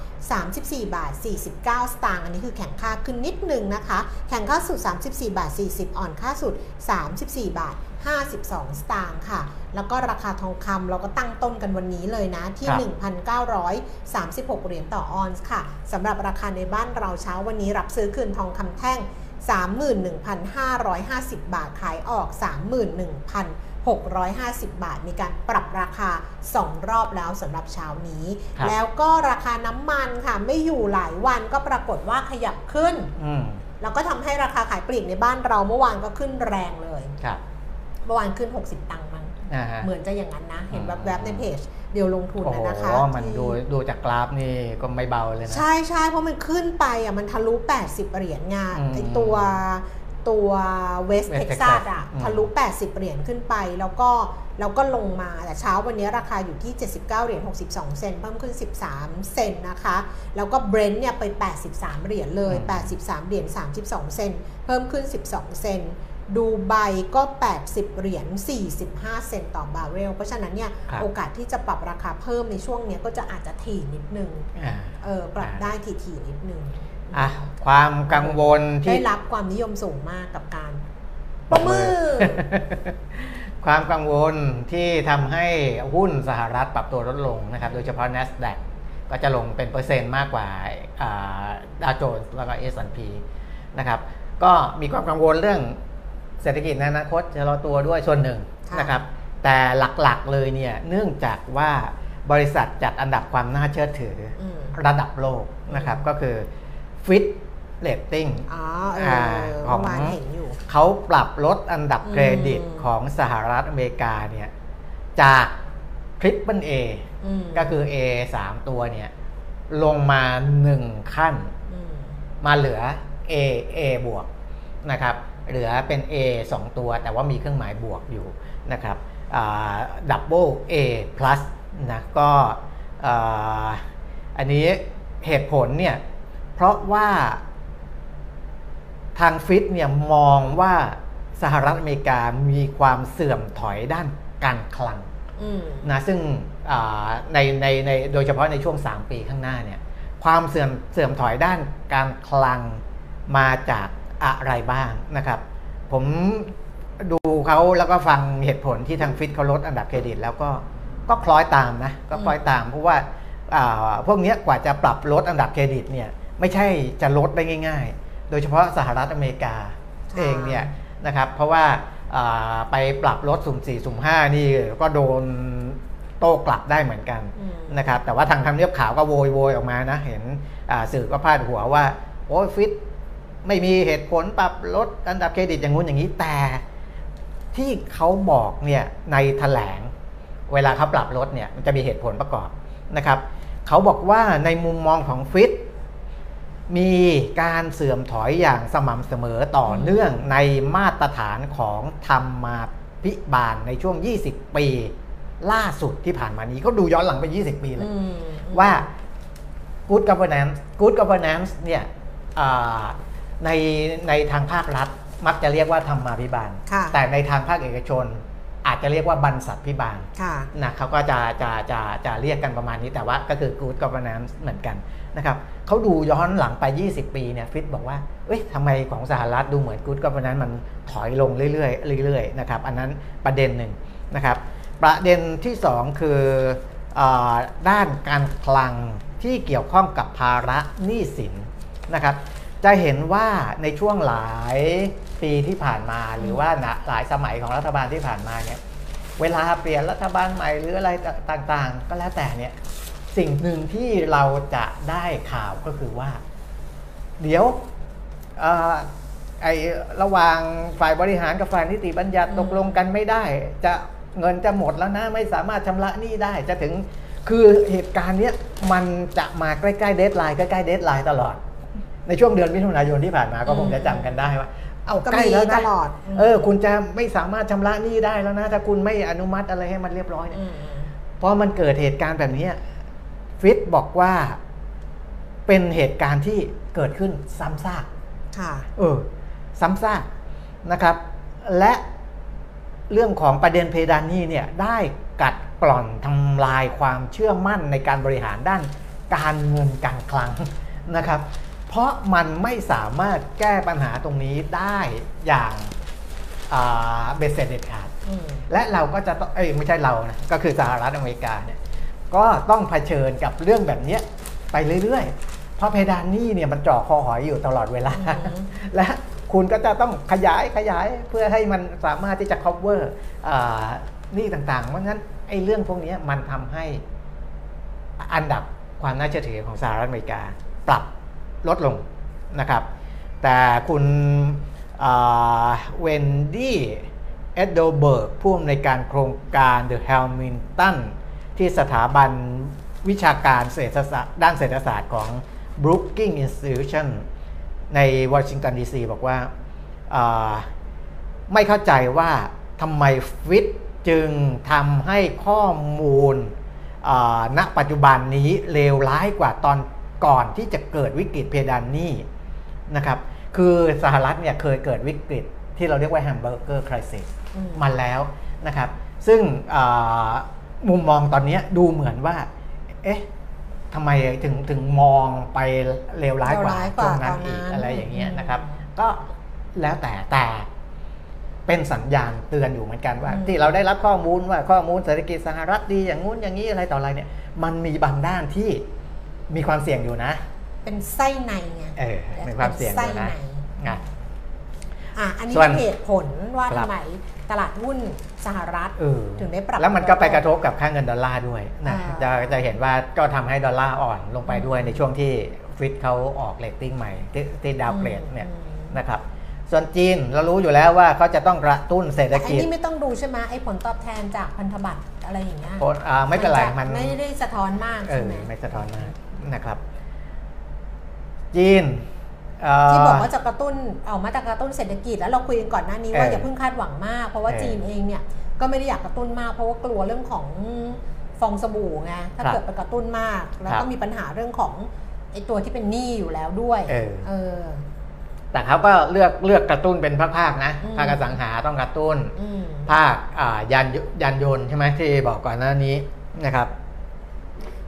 34 บาท 49 สตางค์ อันนี้คือแข่งค่าขึ้นนิดนึงนะคะ แข่งค่าสุด 34 บาท 40 อ่อนค่าสุด 34 บาท 52 สตางค์ค่ะ แล้วก็ราคาทองคำเราก็ตั้งต้นกันวันนี้เลยนะ ที่ครับ1,936 เหรียญต่อออนซ์ค่ะสำหรับราคาในบ้านเราเช้าวันนี้รับซื้อคืนทองคำแท่ง 31,550 บาทขายออก 31,650 บาท มีการปรับราคา 2 รอบแล้วสำหรับเช้านี้ครับแล้วก็ราคาน้ำมันค่ะ ไม่อยู่หลายวันก็ปรากฏว่าขยับขึ้นอืมแล้วก็ทำให้ราคาขายปลีกในบ้านเราเมื่อวานก็ขึ้นแรงเลยครับ เมื่อวานขึ้น 60 ตังค์มั้งอ่าฮะเหมือนจะอย่างนั้นนะ เห็นอืมแวบๆในเพจเดียวลงทุนโอ้โหนะนะคะมันที่ดูดูจากกราฟนี่ก็ไม่เบาเลยนะ ใช่ใช่เพราะมันขึ้นไปอะมันทะลุ 80 เหรียญงานอืมไอตัวตัวเวส West เท็กซัส Texas อะอืมทะลุ 80 เหรียญขึ้นไปแล้วก็แล้วก็ลงมาแต่เช้าวันนี้ราคาอยู่ที่ 79 เหรียญ 62 เซนต์เพิ่มขึ้น 13 เซนต์นะคะ แล้วก็เบรนท์เนี่ยไป 83 เหรียญเลย 83 เหรียญ 32 เซนต์เพิ่มขึ้น 12 เซนต์ ดูไบก็ 80 เหรียญ 45 เซนต์ต่อบาร์เรล เพราะฉะนั้นเนี่ยครับโอกาสที่จะปรับราคาเพิ่มในช่วงเนี้ยก็จะอาจจะถี่นิดนึงอ่าเออปรับได้ถี่ๆนิดนึงอะความกังวลที่ได้รับความนิยมสูงมากกับการประมือ ความกังวลที่ทำให้หุ้นสหรัฐปรับตัวลดลงนะครับ โดยเฉพาะ NASDAQ ก็จะลงเป็นเปอร์เซ็นต์มากกว่าดาวโจนส์แล้วก็ S&P นะครับก็มีความกังวลเรื่อง เศรษฐกิจในอนาคตจะรอตัวด้วยส่วนหนึ่งค่ะนะครับ แต่หลักๆเลยเนี่ยเนื่องจากว่าบริษัทจัดอันดับความน่าเชื่อถืออมระดับโลกนะครับก็คือ Fit Rating อ๋อเออ่าอของเมื่อวานเห็นอยู่เขาปรับลดอันดับอืมเครดิตของสหรัฐอเมริกาเนี่ยจาก Triple A อืมก็คือ A 3 ตัวเนี่ยลงมา1ขั้นอืมมาเหลือ A A บวกนะครับ เหลือเป็น A 2 ตัวแต่ว่ามีเครื่องหมายบวกอยู่นะครับดับเบิล A plus นะก็อ่าอันนี้เหตุผลเนี่ยเพราะว่าทางฟิตเนี่ยมองว่าสหรัฐอเมริกามีความเสื่อมถอยด้านการคลังอืมนะซึ่งอ่าในในในโดยเฉพาะในช่วง 3 ปีข้างหน้าเนี่ยความเสื่อมเสื่อมถอยด้านการคลังมาจาก อะไรบ้างนะครับ ผมดูเขาแล้วก็ฟังเหตุผลที่ทางฟิตเขาลดอันดับเครดิต แล้วก็ก็คล้อยตามนะก็คล้อยตามเพราะว่าอ่าพวกเนี้ยกว่าจะปรับลดอันดับเครดิตเนี่ยไม่ใช่จะลดได้ง่าย ๆ โดยเฉพาะสหรัฐอเมริกาเองเนี่ยนะครับเพราะว่าอ่าไปปรับลดสุ่ม4สุ่ม5นี่ก็โดนโต้กลับได้เหมือนกันนะครับแต่ว่าทางทำเนียบขาวก็โวยโวยออกมานะ เห็นอ่าสื่อก็พาดหัวว่า โอ้ฟิต ไม่มีเหตุผลปรับลดอันดับเครดิตอย่างงู้นอย่างนี้ แต่ที่เขาบอกเนี่ยในแถลง เวลาเขาปรับลดเนี่ยมันจะมีเหตุผลประกอบนะครับเขาบอกว่าในมุมมองของฟิตมีการเสื่อมถอยอย่างสม่ำเสมอต่อเนื่องในมาตรฐานของธรรมาภิบาลในช่วง 20 ปี ล่าสุดที่ผ่านมานี้เขาดูย้อนหลังไป 20 ปีเลยอืมว่า good governance good governance เนี่ยอ่า ในในทางภาครัฐมักจะเรียกว่าธรรมาภิบาลค่ะแต่ในทางภาคเอกชน อาจจะเรียกว่าบรรษัทพิบาลค่ะนะเขาก็จะจะจะจะเรียกกันประมาณนี้แต่ว่าก็คือ good governance เหมือนกันนะครับเขาดูย้อนหลังไป 20 ปีเนี่ยฟิตบอกว่าเอ้ยทำไมของสหรัฐดูเหมือน good governance มันถอยลงเรื่อยๆเรื่อยๆนะครับอันนั้นประเด็นหนึ่งนะครับประเด็นที่ 2 คืออาด้านการคลังที่เกี่ยวข้องกับภาระหนี้สินนะครับ จะเห็นว่าในช่วงหลายปีที่ผ่านมา หรือว่านะหลายสมัยของรัฐบาลที่ผ่านมาเนี่ยเวลาเปลี่ยนรัฐบาลใหม่หรืออะไรต่างๆ ก็แล้วแต่เนี่ยสิ่งหนึ่งที่เราจะได้ข่าวก็คือว่า เดี๋ยวเอ่อไอระหว่างฝ่ายบริหารกับฝ่ายนิติบัญญัติอืมตกลงกันไม่ได้ จะเงินจะหมดแล้วนะไม่สามารถชำระหนี้ได้จะถึงคือเหตุการณ์เนี้ยมันจะมาใกล้ๆ deadline ใกล้ๆ deadline ตลอด ในช่วงเดือนมิถุนายนที่ผ่านมาก็คงจะจำกันได้ว่า เอาก็ใกล้มีแล้วตนะลอด เออ คุณจะไม่สามารถชำระหนี้ได้แล้วนะ ถ้าคุณไม่อนุมัติอะไรให้มันเรียบร้อยเนี่ยอืมพอมันเกิดเหตุการณ์แบบนี้ฟิตบอกว่าเป็นเหตุการณ์ที่เกิดขึ้นซ้ำซากค่ะ เออ ซ้ำซากนะครับ และเรื่องของประเด็นเพดานหนี้เนี่ยได้กัดกร่อนทำลายความเชื่อมั่นในการบริหารด้านการเงินการคลังนะครับ เพราะมันไม่สามารถแก้ปัญหาตรงนี้ได้อย่างอ่าเบสเสร็จเด็ดขาดอืมและเราก็จะต้องเอ้ยไม่ใช่เรานะก็คือสหรัฐอเมริกาเนี่ยก็ต้องเผชิญกับเรื่องแบบเนี้ยไปเรื่อยๆ เพราะเพดานหนี้เนี่ยมันเจ่อคอหอยอยู่ตลอดเวลาอือฮึและคุณก็จะต้องขยายขยายเพื่อให้มันสามารถที่จะ cover อ่าหนี้ต่างๆ เพราะงั้นไอ้เรื่องพวกเนี้ยมันทำให้อันดับความน่าเชื่อถือของสหรัฐอเมริกาปรับ ลดลงนะครับ แต่คุณเวนดี้เอเดลเบิร์กผู้อำนวยการโครงการ The Hamilton ที่สถาบันวิชาการเศรษฐศาสตร์ด้านเศรษฐศาสตร์ของ Brookings Institution ในวอชิงตันดีซีบอกว่าไม่เข้าใจว่าทำไมฟิตจึงทำให้ข้อมูลณปัจจุบันนี้เลวร้ายกว่าตอน ก่อนที่จะเกิดวิกฤตเพดานหนี้นะครับคือสหรัฐเนี่ยเคยเกิดวิกฤตที่เราเรียกว่าแฮมเบอร์เกอร์คริสิสอืมมาแล้วนะครับ ซึ่งอ่ามุมมองตอนเนี้ยดูเหมือนว่า เอ๊ะทำไมถึงถึงมองไปเลวร้ายกว่าเลวร้ายกว่าช่วงนั้นตอนนั้นอีกอะไรอย่างเงี้ยอืมนะครับ ก็แล้วแต่แต่เป็นสัญญาณเตือนอยู่เหมือนกันว่าอืมที่เราได้รับข้อมูลว่าข้อมูลเศรษฐกิจสหรัฐดีอย่างงู้นอย่างนี้อะไรต่ออะไรเนี่ย มันมีบางด้านที่ มีความเสี่ยงอยู่นะ เป็นไส้ในไงเออมีความเสี่ยงอยู่นะป็ไส้ในะอะอันนี้ส่วนเป็นเหตุผลว่าครับทำไมตลาดหุ้นสหรัฐเออถึงได้ปรับ แล้วมันก็ไปกระทบกับค่าเงินดอลลาร์ด้วยนะอ่าจะจะเห็นว่าก็ทำให้ดอลลาร์อ่อนลงไปด้วยในช่วงที่Fitch เขาออกเรตติ้งใหม่ที่ที่ downgrade เนี่ยอืมนะครับส่วนจีนเรารู้อยู่แล้วว่าเขาจะต้องกระตุ้นเศรษฐกิจแต่อันนี้ไม่ต้องดูใช่ไหมไอ้ผลตอบแทนจากพันธบัตรอะไรอย่างเงี้ยโอนอ่าไม่เป็นไรจะมันไม่ได้สะท้อนมากเอใช่อไหมไม่สะท้อนมาก นะครับจีนเอ่อที่บอกว่าจะกระตุ้นออกมาตรการกระตุ้นเศรษฐกิจแล้วเราคุยกันก่อนหน้านี้ว่าเออออย่าเพิ่งคาดหวังมาก เพราะว่าเออจีนเองเนี่ยก็ไม่ได้อยากกระตุ้นมาก เพราะว่ากลัวเรื่องของฟองสบู่ไงถ้าครับเกิดไปกระตุ้นมาก แล้วครัก็บมีปัญหาเรื่องของไอ้ตัวที่เป็นหนี้อยู่แล้วด้วยเออเออแต่เขาก็เลือกเลือกกระตุ้นเป็นภาคๆนะอืมภาคอสังหาต้องกระตุ้นอืมภาคอ่ายานยยานยนต์ใช่ไหมที่บอกก่อนหน้านี้นะครับ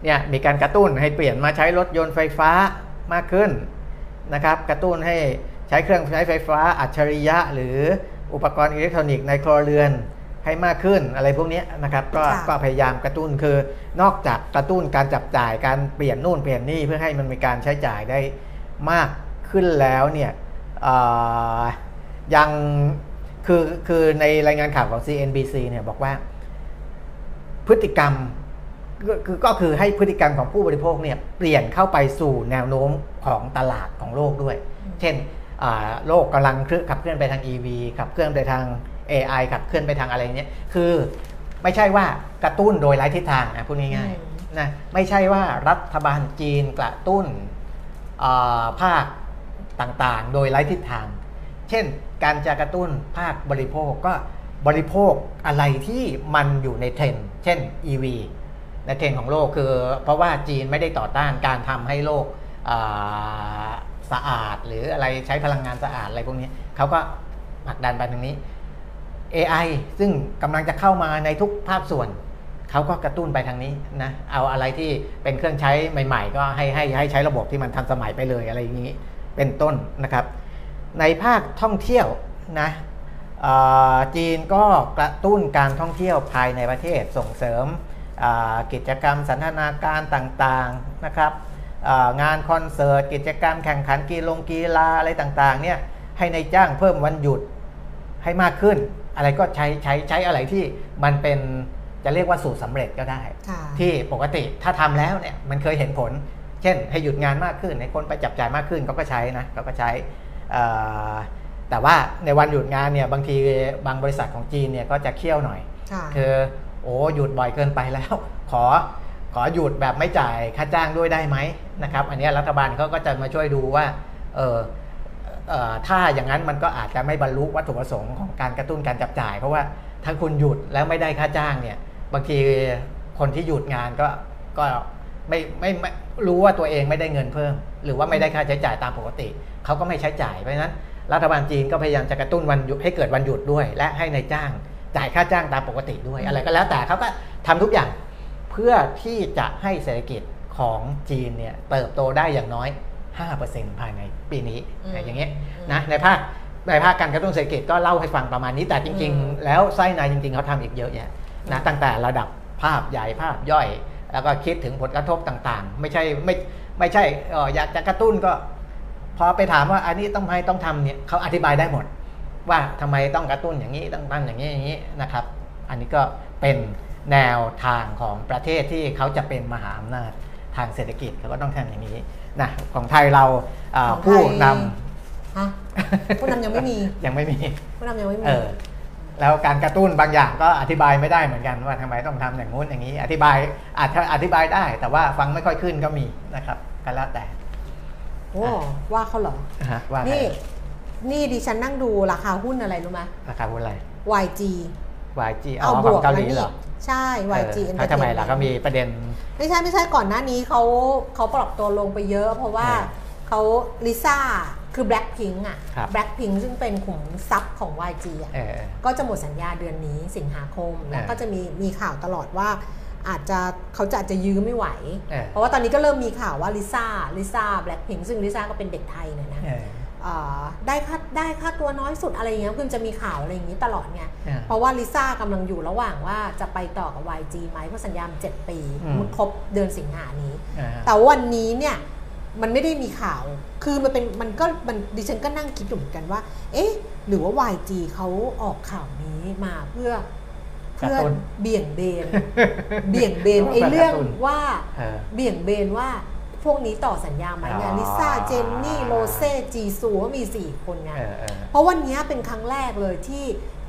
เนี่ยมีการกระตุ้นให้เปลี่ยนมาใช้รถยนต์ไฟฟ้ามากขึ้นนะครับกระตุ้นให้ใช้เครื่องใช้ไฟฟ้าอัจฉริยะ หรืออุปกรณ์อิเล็กทรอนิกส์ในครัวเรือนให้มากขึ้นอะไรพวกเนี้ยนะครับก็ค่ะก็พยายามกระตุ้นคือนอกจากกระตุ้นการจับจ่ายการเปลี่ยนนู่นเปลี่ยนนี่เพื่อให้มันมีการใช้จ่ายได้มากขึ้นแล้วเนี่ยเอ่อยังคือคือในรายงานข่าวของ CNBC เนี่ยบอกว่าพฤติกรรมก็ คือก็คือให้พฤติกรรมของผู้บริโภคเนี่ยเปลี่ยนเข้าไปสู่แนวโน้มของตลาดของโลกด้วยอืมเช่นอ่าโลกกำลังเคลื่อนขับเคลื่อนไปทาง EV ขับเคลื่อนไปทาง AI ขับเคลื่อนไปทางอะไรเนี้ยคือไม่ใช่ว่ากระตุ้นโดยไร้ทิศทางนะพูดง่ายอืมๆนะไม่ใช่ว่ารัฐบาลจีนกระตุ้นอ่าภาคต่างๆ โดยไร้ทิศทาง เช่น การจะกระตุ้นภาคบริโภคก็บริโภคอะไรที่มันอยู่ในเทรนด์เช่น EV ในเทรนของโลกคือ เพราะว่าจีนไม่ได้ต่อต้านการทำให้โลกสะอาด หรืออะไรใช้พลังงานสะอาดอะไรพวกนี้เขาก็ผลักดันไปทางนี้ AI ซึ่งกำลังจะเข้ามาในทุกภาคส่วนเขาก็กระตุ้นไปทางนี้นะเอาอะไรที่เป็นเครื่องใช้ใหม่ ๆ ก็ให้ให้ให้ใช้ระบบที่มันทันสมัยไปเลยอะไรอย่างนี้เป็นต้นนะครับ ในภาคท่องเที่ยวนะจีนก็กระตุ้นการท่องเที่ยวภายในประเทศส่งเสริม กิจกรรมสันทนาการต่างๆนะครับอ่างานคอนเสิร์ตกิจกรรมแข่งขันกีฬงกีฬาอะไรต่างๆเนี่ยให้ในายจ้างเพิ่มวันหยุดให้มากขึ้น อะไรก็ใช้ใช้ใช้อะไรที่มันเป็นจะเรียกว่าสูตรสำเร็จก็ได้ค่ะที่ปกติถ้าทำแล้วเนี่ยมันเคยเห็นผล เช่น ให้หยุดงานมากขึ้นให้คนไปจับจ่ายมากขึ้นเขาก็ใช้นะเขาก็ใช้เอ่อแต่ว่าในวันหยุดงานเนี่ยบางทีบางบริษัทของจีนเนี่ยก็จะเคี่ยวหน่อยค่ะคือโอ้หยุดบ่อยเกินไปแล้ว ขอขอหยุดแบบไม่จ่ายค่าจ้างด้วยได้ไหมนะครับ อันนี้รัฐบาลเขาก็จะมาช่วยดูว่าเออเออถ้าอย่างนั้นมันก็อาจจะไม่บรรลุวัตถุประสงค์ของการกระตุ้นการจับจ่าย เพราะว่าถ้าคุณหยุดแล้วไม่ได้ค่าจ้างเนี่ยบางทีคนที่หยุดงานก็ก็ไม่ไม่ไม่รู้ว่าตัวเองไม่ได้เงินเพิ่ม หรือว่าไม่ได้ค่าใช้จ่ายตามปกติเขาก็ไม่ใช้จ่ายเพราะฉะนั้นรัฐบาลจีนก็พยายามจะกระตุ้นวันหยุดให้เกิดวันหยุดด้วย และให้ในายจ้าง จ่ายค่าจ้างตามปกติด้วย อะไรก็แล้วแต่เขาก็ทำทุกอย่างเพื่อที่จะให้เศรษฐกิจของจีนเนี่ยเติบโตได้อย่างน้อย 5%ภายในปีนี้อืมอย่างเงี้ยอืมนะในภาคในภาคการกระตุ้นเศรษฐกิจก็เล่าให้ฟังประมาณนี้แต่จริงอืมๆแล้วไส้ในจริง ๆเขาทำอีกเยอะแยะนะตั้งแต่ระดับภาพใหญ่ภาพย่อย แล้วก็คิดถึงผลกระทบต่างๆ ไม่ใช่ไม่ไม่ใช่เอ่ออยากจะกระตุ้นก็พอไปถามว่าอันนี้ต้องให้ต้องทำเนี่ยเขาอธิบายได้หมด ว่าทำไมต้องกระตุ้นอย่างนี้ต้องทำอย่างนี้อย่างนี้นะครับ อันนี้ก็เป็นแนวทางของประเทศที่เขาจะเป็นมหาอำนาจทางเศรษฐกิจเขาก็ต้องทำอย่างนี้นะของไทยเราอ่าของไทยผู้นฮะำผู้นำยังไม่มียังไม่มีผู้นำยังไม่มีเออแล้วการกระตุ้นบางอย่างก็อธิบายไม่ได้เหมือนกันว่าทำไมต้องทำอย่างงู้นอย่างนี้ อธิบายอาจจะอธิบายได้ แต่ว่าฟังไม่ค่อยขึ้นก็มีนะครับก็แล้วแต่โอ้ว่าเขาเหรอฮะว่าไงนี่ นี่ดิฉันนั่งดูราคาหุ้นอะไรรู้ไหมราคาหุ้นอะไร YG YG อ๋เอาอบขอวงกเกาหแล้วลีนี่เหรอใช่ YG เออเขาทำไมล่ะ Entertainment ก็มีประเด็น ไม่ใช่ไม่ใช่ก่อนหน้านี้เขาเขาปรับตัวลงไปเยอะ เพราะว่าเออเขาลิซ่าคือ Blackpink อะครับ Blackpink ซึ่งเป็นขุมทรัพย์ของ YG อะเออก็จะหมดสัญญาเดือนนี้สิงหาคม แล้วเออก็จะมีมีข่าวตลอดว่าอาจจะเขาจะอาจจะยื้อไม่ไหวเออเพราะว่าตอนนี้ก็เริ่มมีข่าวว่าลิซ่าลิซ่าแบล็คพิงซึ่งลิซ่าก็เป็นเด็กไทยเนี่ยนะเออเอ่อ ได้ค่าได้ค่าตัวน้อยสุดอะไรอย่างเงี้ยคือจะมีข่าวอะไรอย่างนี้ตลอดไงเออเพราะว่าลิซ่ากำลังอยู่ระหว่างว่าจะไปต่อกับ YG ไหมเพราะสัญญามัน7ปีอืมมันครบเดือนสิงหานี้เออแต่วันนี้เนี่ยมันไม่ได้มีข่าว คือมันเป็นมันก็มันดิฉันก็นั่งคิดอยู่เหมือนกันว่า เอ๊ะ หรือว่า YG เขาออกข่าวนี้มาเพื่อเพื่อกระตุ้นเบี่ยงเบน เบี่ยงเบนไอ้เรื่องว่าเออเบี่ยงเบนว่า พวกนี้ต่อสัญญาไหมไงอ๋อลิซ่าเจนนี่โรเซ่จีซูก็มี 4 คนไงเออเออเพราะวันนี้เป็นครั้งแรกเลยที่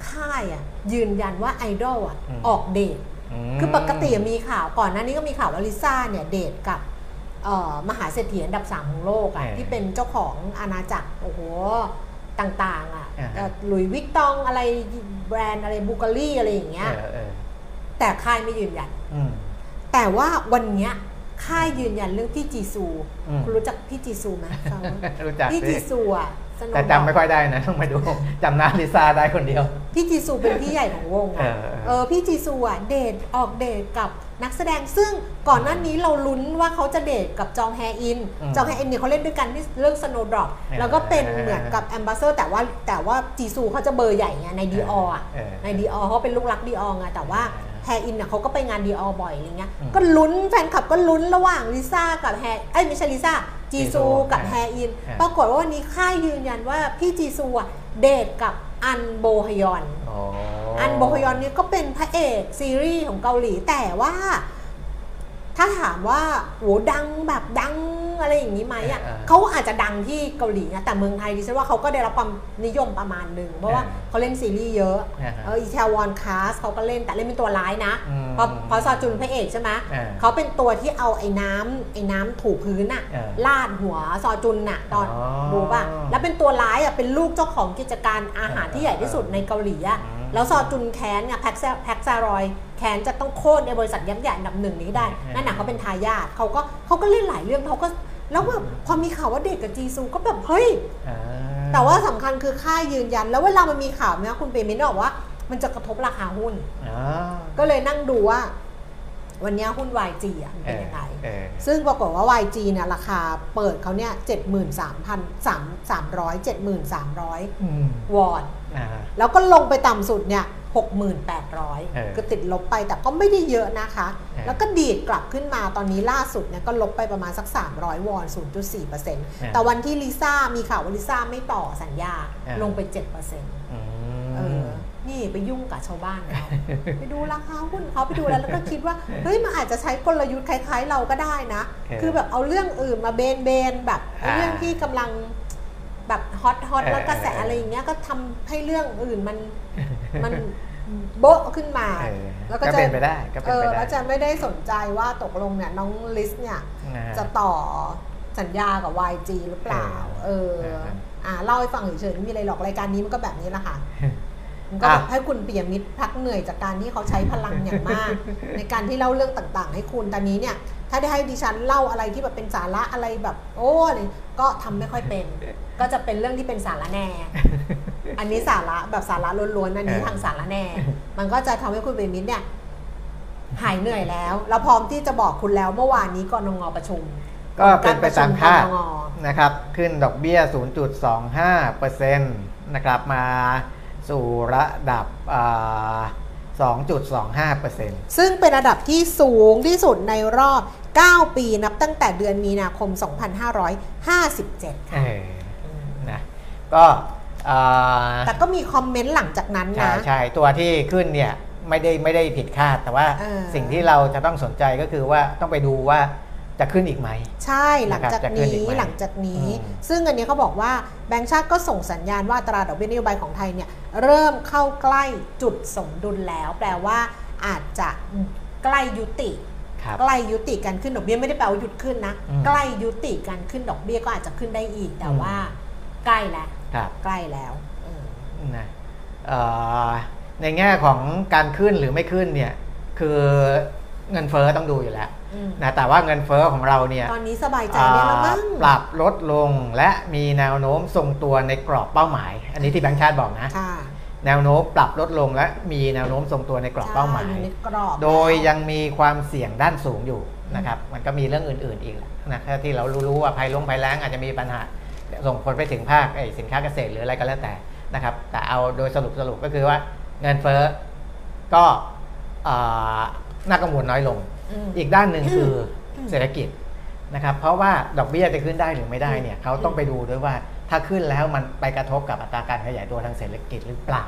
ค่ายอะยืนยันว่าไอดอลอะอืมออกเดทมคือปกติมีข่าวก่อนหน้านี้ก็มีข่าวว่าลิซ่าเนี่ยเดทกับเอ่อมหาเศรษฐีอันดับสามของโลกอะเออที่เป็นเจ้าของอาณาจักรโอ้โหต่างๆอะอ่าฮะ Louis Vuitton อะไรแบรนด์อะไร Bulgari อะไรอย่างเงี้ยเออเออแต่ค่ายไม่ยืนยันอืมแต่ว่าวันเนี้ย ค่ายยืนยันเรื่องพี่จีซูอืม คุณรู้จักพี่จีซูไหมฟังไหมรู้จักพี่สิจีซูอะสโนว์แต่จำไม่ค่อยได้นะต้องมาดู จำหน้าลิซ่าได้คนเดียว พี่จีซูเป็นพี่ใหญ่ของวงอะเออเออเออพี่จีซูอะเดทออกเดทกับนักแสดงซึ่งก่อนหน้านี้เราลุ้นว่าเขาจะเดทกับจองแฮอิน อืมจองแฮอินเนี่ยเขาเล่นด้วยกันที่เรื่อง Snowdrop เออแล้วก็เป็นเหมือนกับ ambassador แต่ว่าแต่ว่าจีซูเขาจะเบอร์ใหญ่ไงในดีออะเออ ในดีอเขาเป็นลูกรักดีออไงแต่ว่า เออ แฮอินน่ะเขาก็ไปงาน Dior บ่อยอะไรเงี้ยอืมก็ลุ้นแฟนคลับก็ลุ้นระหว่างลิซ่ากับแฮเอ้ยไม่ใช่ลิซ่าจีซูจีซูกับเออแฮอินเออปรากฏว่าวันนี้ค่ายยืนยันว่าพี่จีซูอะเดทกับอันโบฮยอนโอ้อันโบฮยอนเนี่ยก็เป็นพระเอกซีรีส์ของเกาหลีแต่ว่า ถ้าถามว่าโหดังแบบดังอะไรอย่างนี้ไหมอะเขาอาจจะดังที่เกาหลีนะแต่เมืองไทยดิฉันว่าเขาก็ได้รับความนิยมประมาณหนึ่งเพราะว่าเขาเล่นซีรีส์เยอะอ่าฮะเอออีแทวอนคาสเขาก็เล่นแต่เล่นเป็นตัวร้ายนะอืมเพราะเพราะซอจุนพระเอกใช่ไหมอ่าเขาเป็นตัวที่เอาไอ้น้ำไอ้น้ำถูพื้นอะอ่าลาดหัวซอจุนน่ะตอนอ๋อดูป่ะแล้วเป็นตัวร้ายอะเป็นลูกเจ้าของกิจการอาหารที่ใหญ่ที่สุดในเกาหลีอะอืมแล้วซอจุนแค้นเนี่ยแพ็กซาแพ็กซารอย แค้นจะต้องโค่นในบริษัทยักษ์ใหญ่อันดับหนึ่งนี้ได้อืมนั่นน่ะเขาเป็นทายาทเขาก็เขาก็เล่นหลายเรื่องเขาก็แล้วแบบพอมีข่าวว่าเด็กกับจีซูก็แบบเฮ้ยอ่าแต่ว่าสำคัญคือค่ายยืนยัน แล้วเวลามันมีข่าวเนี่ยคุณเปรมินบอกว่า มันจะกระทบราคาหุ้นอ่าก็เลยนั่งดูว่า วันเนี้ยหุ้น YG อะมันเป็นยังไงเออซึ่งปรากฏว่า YG เนี่ยราคาเปิดเขาเนี่ยเจ็ดหมื่นสามพันสามสามร้อยเจ็ดหมื่นสามร้อยอืมวอนอ่าแล้วก็ลงไปต่ำสุดเนี่ย หกหมื่นแปดร้อยเออก็ติดลบไปแต่ก็ไม่ได้เยอะนะคะเออแล้วก็ดีดกลับขึ้นมาตอนนี้ล่าสุดเนี่ยก็ลบไปประมาณสัก 300 วอน 0.4%แต่วันที่ลิซ่ามีข่าวว่าลิซ่าไม่ต่อสัญญาเออลงไป7%อืเอมอนี่ไปยุ่งกับชาวบ้านเขาไปดูราคาหุ้นเขาไปดูแล้วแล้วก็คิดว่าเฮ้ยมันอาจจะใช้กลยุทธ์คล้าย ๆ เราก็ได้นะโอเคคือแบบเอาเรื่องอื่นมาเบนเบนๆแบบอ่าเรื่องที่กำลัง แบบฮอตฮอตเออแล้วกระแสเออออะไรอย่างเงี้ยก็ทำให้เรื่องอื่นมันมันโบ๊ะขึ้นมาเออแล้วก็ก็จะเป็นไปได้ก็เป็นเอไปอได้แล้วจะไม่ได้สนใจว่าตกลงเนี่ยน้องลิสเนี่ยนะฮะจะต่อสัญญากับ YG หรือเปล่าเออเอออ่าเล่าให้ฟังเฉยๆไม่มีอะไรหรอกรายการนี้มันก็แบบนี้แหละค่ะมันก็อะแบบให้คุณปิยมิตรพักเหนื่อยจากการที่เขาใช้พลังอย่างมาก ในการที่เล่าเรื่องต่างๆ ให้คุณตอนนี้เนี่ย ถ้าได้ให้ดิฉันเล่าอะไรที่แบบเป็นสาระอะไรแบบ โอ้อะไร ก็ทำไม่ค่อยเป็น ก็จะเป็นเรื่องที่เป็นสาระแหน่ อันนี้สาระแบบสาระล้วนๆอันนี้เออทางสาระแหน่ มันก็จะทำให้คุณปิยมิตรเนี่ยหายเหนื่อยแล้วแล้วพร้อมที่จะบอกคุณแล้วเมื่อวานนี้กรงงประชุม ก็เป็นไปตามคาดกรประชุมกรงงนะครับ ขึ้นดอกเบี้ย 0.25%นะครับมาสู่ระดับอ่า2.25%ซึ่งเป็นระดับที่สูงที่สุดในรอบ 9 ปีนับตั้งแต่เดือนมีนาคม 2557เอค่ะอนะก็อ่าแต่ก็มีคอมเมนต์หลังจากนั้นใช่นะ ใช่ ตัวที่ขึ้นเนี่ยไม่ได้ไม่ได้ผิดคาด แต่ว่าเออสิ่งที่เราจะต้องสนใจก็คือว่าต้องไปดูว่าจะขึ้นอีกไหม ใช่หลังจากนะครับจะขึ้นอีนี้กไหมหลังจากนี้อืมซึ่งอันนี้เขาบอกว่าแบงก์ชาติก็ส่งสัญญาณว่าอัตราดอกเบี้ยนโยบายของไทยเนี่ยเริ่มเข้าใกล้จุดสมดุลแล้ว แปลว่าอาจจะใกล้ยุติครับ ใกล้ยุติการขึ้นดอกเบี้ยไม่ได้แปลว่าหยุดขึ้นนะอืมใกล้ยุติการขึ้นดอกเบี้ยก็อาจจะขึ้นได้อีก แต่อืมว่าใกล้แล้วครับใกล้แล้วอืมนะเอ่อในแง่ของการขึ้นหรือไม่ขึ้นเนี่ยคือเงินเฟ้อต้องดูอยู่แล้วอืมนะแต่ว่าเงินเฟ้อของเราเนี่ยตอนนี้สบายใจได้แล้วมั้งอ่าปรับลดลงและมีแนวโน้มทรงตัวในกรอบเป้าหมาย อันนี้ที่แบงค์ชาติบอกนะค่ะ แนวโน้มปรับลดลงและมีแนวโน้มทรงตัวในกรอบเป้าหมายใช่อยู่ในกรอบโดยแล้วยังมีความเสี่ยงด้านสูงอยู่นะครับ มันก็มีเรื่องอื่น ๆ อีกนะครับที่เรารู้ๆว่าภัยลงภัยแล้งอาจจะมีปัญหาส่งผลไปถึงภาคไอ้สินค้าเกษตรหรืออะไรก็แล้วแต่นะครับ แต่เอาโดยสรุปสรุปก็คือว่าเงินเฟ้อก็อ่าน่ากังวลน้อยลงมอีกด้านหนึ่งคืออมเศรษฐกิจนะครับ เพราะว่าดอกเบี้ยจะขึ้นได้หรือไม่ได้เนี่ยเขาต้องไปดูด้วยว่า ถ้าขึ้นแล้วมันไปกระทบกับอัตราการขยายตัวทางเศรษฐกิจหรือเปล่า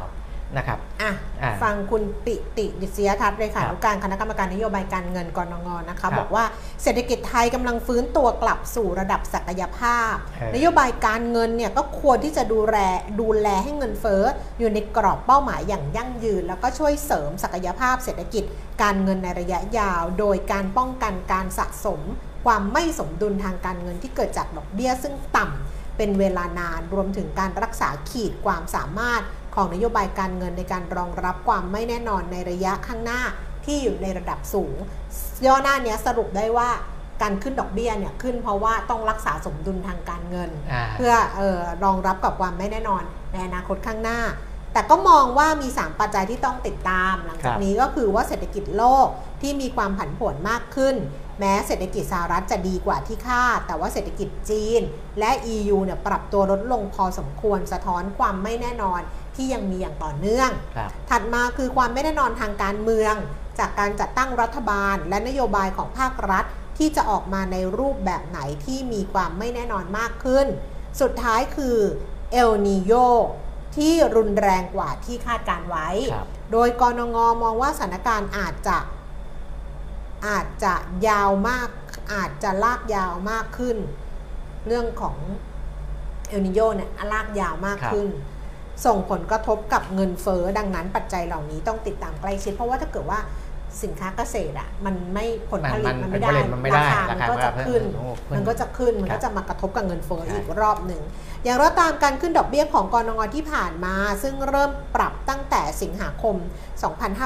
นะครับอะอ่าฟังคุณปิติดิษยทัศน์เลยค่ะครับนุการคณะกรรมการนโยบายการเงินกรงงนะครัคะบบอกว่าเศรษฐกิจไทยกำลังฟื้นตัวกลับสู่ระดับศักยภาพเออนโยบายการเงินเนี่ยก็ควรที่จะดูแลดูแลให้เงินเฟ้ออยู่ในกรอบเป้าหมายอย่างยั่งยืน แล้วก็ช่วยเสริมศักยภาพเศรษฐกิจการเงินในระยะยาว โดยการป้องกันการสะสม ความไม่สมดุลทางการเงินที่เกิดจากดอกเบี้ยซึ่งต่ำ เป็นเวลานานรวมถึงการรักษาขีดความสามารถของนโยบายการเงินในการรองรับความไม่แน่นอนในระยะข้างหน้าที่อยู่ในระดับสูง ย่อหน้าเนี้ยสรุปได้ว่าการขึ้นดอกเบี้ยเนี่ยขึ้นเพราะว่าต้องรักษาสมดุลทางการเงินอ่าเพื่อเออรองรับกับความไม่แน่นอนในอนาคตข้างหน้า แต่ก็มองว่ามี 3 ปัจจัยที่ต้องติดตามหลังจากนี้ก็คือว่าเศรษฐกิจโลกที่มีความผันผวนมากขึ้น แม้เศรษฐกิจสหรัฐจะดีกว่าที่คาด แต่ว่าเศรษฐกิจจีน และ EU เนี่ยปรับตัวลดลงพอสมควรสะท้อนความไม่แน่นอนที่ยังมีอย่างต่อเนื่องครับถัดมาคือความไม่แน่นอนทางการเมือง จากการจัดตั้งรัฐบาล และนโยบายของภาครัฐ ที่จะออกมาในรูปแบบไหนที่มีความไม่แน่นอนมากขึ้น สุดท้ายคือเอลนิโยที่รุนแรงกว่าที่คาดการไว้ครับโดยกรงงมองว่าสถานการณ์อาจจะ อาจจะยาวมาก อาจจะลากยาวมากขึ้น เรื่องของเอลนิโยเนี่ยลากยาวมากขึ้น ส่งผลกระทบกับเงินเฟ้อดังนั้นปัจจัยเหล่านี้ต้องติดตามใกล้ชิด เพราะว่าถ้าเกิดว่า สินค้าเกษตรอะมันไม่ผลผลิตมันมันผไม่ลได้ผลิตมันไม่ได้ราคารามันคาก็จะมันก็ขึ้นเพิ่มขึ้นมันก็จะขึ้นมันครัก็บจะมากระทบกับเงินเฟ้อใช่อีกรอบหนึ่งอย่างไรก็ตามการขึ้นดอกเบี้ยของกรงงที่ผ่านมา ซึ่งเริ่มปรับตั้งแต่สิงหาคม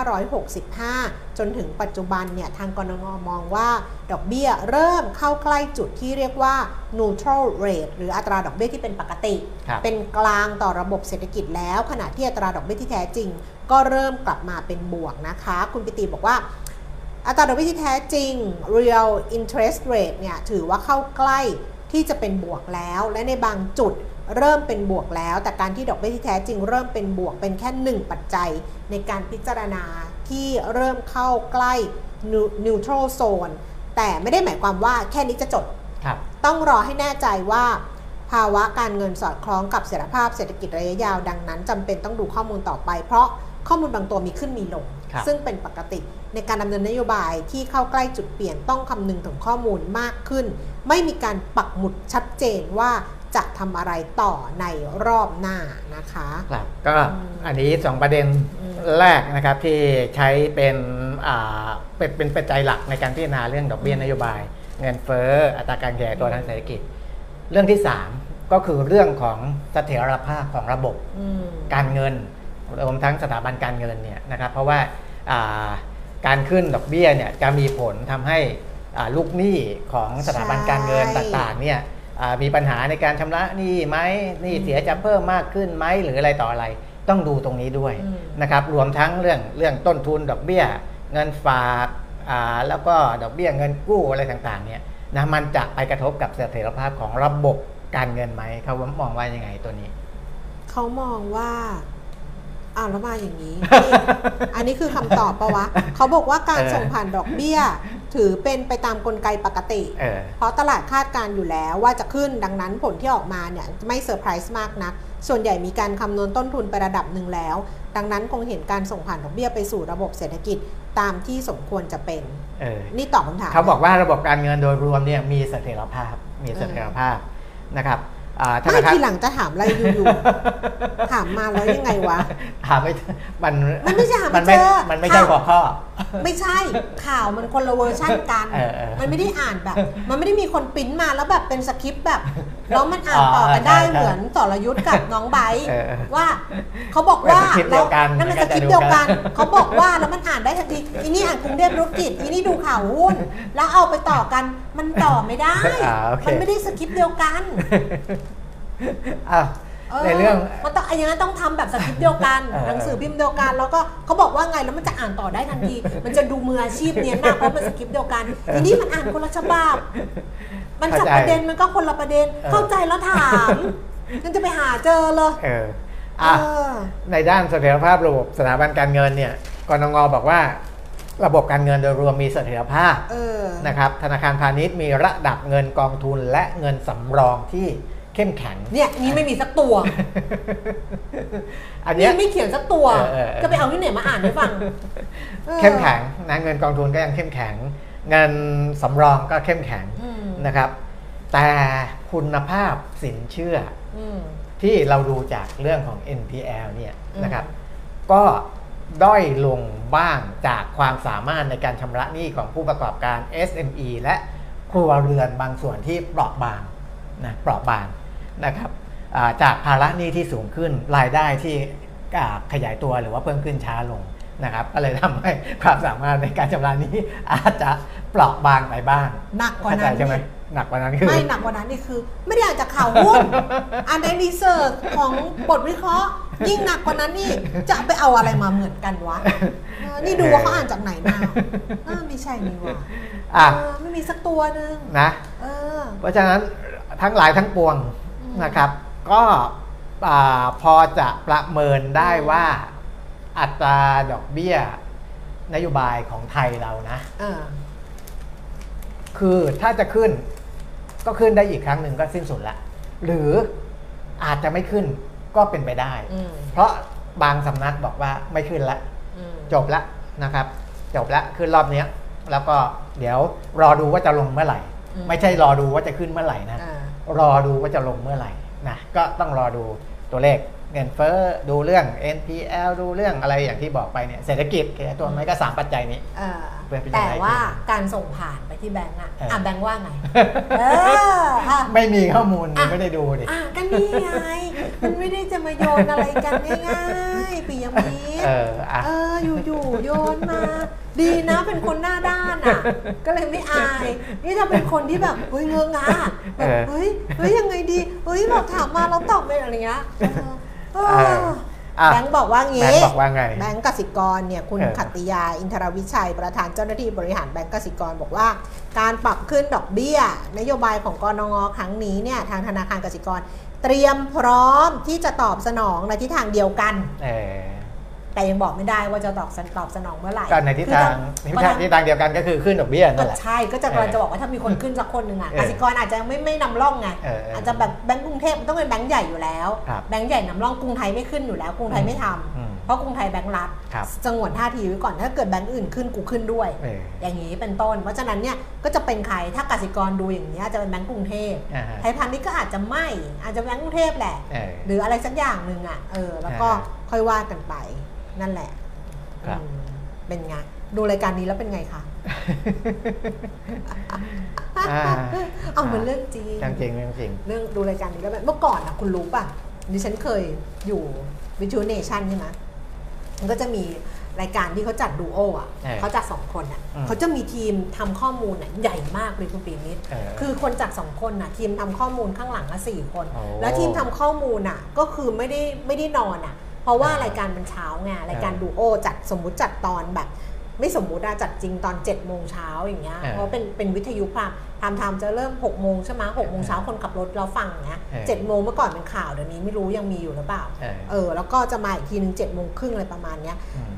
2565 จนถึงปัจจุบันเนี่ยทางกรงงมองว่าดอกเบี้ยเริ่มเข้าใกล้จุดที่เรียกว่า neutral rate หรืออัตราดอกเบี้ยที่เป็นปกติครับเป็นกลางต่อระบบเศรษฐกิจแล้ว ขณะที่อัตราดอกเบี้ยที่แท้จริง ก็เริ่มกลับมาเป็นบวกนะคะ คุณปิติบอกว่าอัตราดอกเบี้ยที่แท้จริง real interest rate เนี่ยถือว่าเข้าใกล้ที่จะเป็นบวกแล้ว และในบางจุดเริ่มเป็นบวกแล้ว แต่การที่ดอกเบี้ยที่แท้จริง เริ่มเป็นบวกเป็นแค่หนึ่งปัจจัย ในการพิจารณาที่เริ่มเข้าใกล้ neutral zone แต่ไม่ได้หมายความว่าแค่นี้จะจบครับต้องรอให้แน่ใจว่า ภาวะการเงินสอดคล้องกับเสถียรภาพเศรษฐกิจระยะยาวดังนั้นจำเป็นต้องดูข้อมูลต่อไป เพราะ ข้อมูลบางตัวมีขึ้นมีลงครับซึ่งเป็นปกติในการดำเนินนโยบายที่เข้าใกล้จุดเปลี่ยนต้องคำนึงถึงข้อมูลมากขึ้น ไม่มีการปักหมุดชัดเจนว่าจะทำอะไรต่อในรอบหน้านะคะครับก็อืมอันนี้สองประเด็นอืมแรกนะครับที่ใช้เป็นอ่าเป็นเป็นปัจจัยหลักในการพิจารณาเรื่องดอกเบี้ยนโยบาย เงินเฟ้ออัตราการขยายตัวทางเศรษฐกิจ เรื่องที่ 3 ก็คือเรื่องของเสถียรภาพของระบบอืมการเงิน รวมทั้งสถาบันการเงินเนี่ยนะครับเพราะว่าอ่าการขึ้นดอกเบี้ยเนี่ยจะมีผลทำให้อ่าลูกหนี้ของสถาบันการเงินใช่ต่างๆเนี่ยอ่ามีปัญหาในการชำระหนี้ไหมหนี้เสียจะเพิ่มมากขึ้นไหมหรืออะไรต่ออะไร ต้องดูตรงนี้ด้วยอืมนะครับรวมทั้งเรื่องเรื่องต้นทุนดอกเบี้ย เงินฝากอ่าแล้วก็ดอกเบี้ยเงินกู้อะไรต่างๆเนี่ยนะมันจะไปกระทบกับเสถียรภาพของระบบการเงินไหมเขามองว่ายังไงตัวนี้ เขามองว่า อ้าวแล้วมาอย่างนี้นี่อันนี้คือคำตอบปะวะ เขาบอกว่าการเออส่งผ่านดอกเบี้ย ถือเป็นไปตามกลไกปกติเออเพราะตลาดคาดการณ์อยู่แล้วว่าจะขึ้นดังนั้นผลที่ออกมาเนี่ยไม่เซอร์ไพรส์มากนัก ส่วนใหญ่มีการคำนวณต้นทุนไประดับหนึ่งแล้ว ดังนั้นคงเห็นการส่งผ่านดอกเบี้ยไปสู่ระบบเศรษฐกิจตามที่สมควรจะเป็นเออนี่ตอบคำถาม เขาบอกว่าระบบการเงินโดยรวมเนี่ยมีเสถียรภาพ มีเสถียรภาพนะครับอ่าธ ไม่นาคารทีหลังจะถามอะไรอยู่ๆ ถามมาแล้วยังไงวะหาไม่ มัน มันไม่ใช่หาไม่นไม่เจอมันไม่ใช่ค่ะหัวข้อ ไม่ใช่ ข่าวมันคนละเวอร์ชั่นกันเออเออมันไม่ได้อ่านแบบ มันไม่ได้มีคนปริ้นมาแล้วแบบเป็นสคริปต์แบบ แล้วมันอ่านอ๋อต่อกันได้ใช่ใช่เหมือนสรยุทธ์กับน้องไบร์ทเออเออว่าเขาบอกว่าเป็นสคริปต์เดียวกันนั่นเป็นมัสนก็คจะริปต์เดียวกันดูกัน เขาบอกว่าแล้วมันอ่านได้ทันทีอีนี่อ่านกรุงเทพธุรกิจอีนี่ดูข่าวหุ้น แล้วเอาไปต่อกัน มันต่อไม่ได้อ่าโอเคมันไม่ได้สคริปต์เดียวกัน อ้าวในเรื่องมันต้องอย่างนั้นต้องทำแบบสคริปต์เดียวกันเออหนังสือพิมพ์เดียวกัน แล้วก็เขาบอกว่าไงแล้วมันจะอ่านต่อได้ทันที มันจะดูมืออาชีพเนี้ยนะเพราะมันสคริปต์เดียวกันทีนี้มันอ่านคนละฉบับมันจับประเด็นมันก็คนละประเด็นเข้าใจแล้วถามมันจะไปหาเจอเลยเอออะเออในด้านเสถียรภาพระบบสถาบันการเงินเนี่ยกรงงบอกว่าระบบการเงินโดยรวมมีเสถียรภาพเออนะครับธนาคารพาณิชย์มีระดับเงินกองทุนและเงินสำรองที่ เข้มแข็ง เนี่ยนี่ไม่มีสักตัว อันเนี้นี่ยไม่เขียนสักตัวเออเออเออจะไปเอาที่ไหนมาอ่านให้ฟังออเข้มแข็งนะเงินกองทุนก็ยังเข้มแข็ง เงินสำรองก็เข้มแข็งอืมนะครับ แต่คุณภาพสินเชื่ออืมที่เราดูจากเรื่องของ NPL เนี่ยอืมนะครับ ก็ด้อยลงบ้างจากความสามารถในการชำระหนี้ของผู้ประกอบการ SME และครัวเรือนบางส่วนที่เปราะบางนะเปราะบาง นะครับอ่าจากภาระหนี้ที่สูงขึ้นรายได้ที่อ่าขยายตัวหรือว่าเพิ่มขึ้นช้าลงนะครับก็เลยทำให้ความสามารถในการชำระหนี้อาจจะเปราะบางไปบ้างหนักกว่าเข้าใจนั้นใช่ไหมนี่หนักกว่านั้นคือไม่หนักกว่านั้นนี่คือ ไม่ได้อ่านจากข่าวหุ้นอ่านในรีเสิร์ชของบทวิเคราะห์ ยิ่งหนักกว่านั้นนี่จะไปเอาอะไรมาเหมือนกันวะเออนี่ดูว่าเขาอ่านจากไหนมาเออไม่ใช่นี่วะอะเออไม่มีสักตัวหนึ่งนะเออเพราะฉะนั้นทั้งหลายทั้งปวงอืม นะครับ ก็อ่าพอจะประเมินได้ว่าอัตราดอกเบี้ยนโยบายของไทยเรานะเออคือถ้าจะขึ้นก็ขึ้นได้อีกครั้งหนึ่งก็สิ้นสุดละ หรืออาจจะไม่ขึ้นก็เป็นไปได้อืมเพราะบางสำนักบอกว่าไม่ขึ้นละอืมจบละนะครับ จบละขึ้นรอบเนี้ยแล้วก็เดี๋ยวรอดูว่าจะลงเมื่อไหร่ ไม่ใช่รอดูว่าจะขึ้นเมื่อไหร่นะอ่า รอดูว่าจะลงเมื่อไหร่นะก็ต้องรอดูตัวเลขเงินเฟ้อดูเรื่อง NPL ดูเรื่องอะไรอย่างที่บอกไปเนี่ยเศรษฐกิจขยายตัวไหมก็สามปัจจัยนี้เออเพื่อเป็นแต่ยังไงว่าการส่งผ่านไปที่แบงก์อะเอออ่อะแบงก์ว่าไงเอออะไม่มีข้อมูลอะไม่ได้ดูดิอะก็นี่ไงมันไม่ได้จะมาโยนอะไรกันง่ายๆปียมิตรเอออะเอออยู่ๆโยนมา ดีนะเป็นคนหน้าด้านอะ ก็เลยไม่อาย นี่ถ้าเป็นคนที่แบบเฮ้ยเงื้องาแบบเออเฮ้ยเฮ้ยยังไงดีเฮ้ยแบบถามมาเราตอบไปอะไรเงี้ยเออเออเอออะแบงค์บอกว่าแบงี้งค์บอกว่าไงแบงก์กสิกรเนี่ยคุณเออขัตติยาอินทรวิชัย ประธานเจ้าหน้าที่บริหารแบงก์กสิกรบอกว่า การปรับขึ้นดอกเบี้ย นโยบายของกรงงครั้งนี้เนี่ยทางธนาคารกสิกร เตรียมพร้อมที่จะตอบสนองในทิศทางเดียวกันเออ แต่ยังบอกไม่ได้ว่าจะตอบสนตอบสนองเมื่อไหร่ก็ในทิศทางทิศทางทิศทางเดียวกันก็คือขึ้นดอกเบี้ยก็นั่นแหละใช่ก็จะกำลังจะบอกว่าถ้ามีคนขึ้นสักคนหนึ่งอะเออกสิกรอาจจะไม่ไม่นำร่องไงเออเออออาจจะแบบแบงก์กรุงเทพมันต้องเป็นแบงก์ใหญ่อยู่แล้วครับแบงก์ใหญ่นำร่องกรุงไทยไม่ขึ้นอยู่แล้วกรุงไทยไม่ทำอืมเพราะกรุงไทยแบงก์รัฐครับสงวนท่าทีไว้ก่อนถ้าเกิดแบงก์อื่นขึ้นกูขึ้นด้วยเอออย่างนี้เป็นต้น เพราะฉะนั้นเนี่ยก็จะเป็นใครถ้ากสิกรดูอย่างนี้ยจะเป็นแบงก์กรุงเทพอ่าฮะไทยพาณิชย์ก็อาจจะไม่อาจจะแบงก์กรุงเทพแหละเออหรืออะไรสักอย่างหนึ่งอะเออแล้วก็อ่าค่อยว่ากันไป นั่นแหละครับ อืมเป็นไง ดูรายการนี้แล้วเป็นไงคะ อ่าเอามันเรื่องจริง เรื่องจริงเรื่องจริง เรื่องดูรายการนี้แล้วแบบเมื่อก่อนอะคุณรู้ป่ะดิฉันเคยอยู่วิทูเนชันใช่ไหมมันก็จะมีรายการที่เขาจัดดูโออะเออเขาจัดสองคนอะอืมเขาจะมีทีมทำข้อมูลอะใหญ่มากเลยคุณปีมิตรเออคือคนจัดสองคนอะ ทีมทำข้อมูลข้างหลังอะสี่คน โอ้ แล้วทีมทำข้อมูลอะ ก็คือไม่ได้ไม่ได้นอนอะ เพราะว่าเออรายการมันเช้าไงรายการเออดูโอจัดสมมุติจัดตอนแบบ ไม่สมมุติอะจัดจริงตอน7จ็ดโมงเช้าอย่างเงี้ยเออเพราะเป็นเป็นวิทยุพามพามไทม์จะเริ่ม6กโมงใช่ไหมหกโมงเช้าคนขับรถเราฟังอย่างเงี้ยเออเจ็ดโมงเมื่อก่อนเป็นข่าวเดี๋ยวนี้ไม่รู้ยังมีอยู่หรือเปล่าเออเออแล้วก็จะมาอีกทีหนึ่งเจ็ดโมงครึ่งอะไรประมาณเนี้ยอืม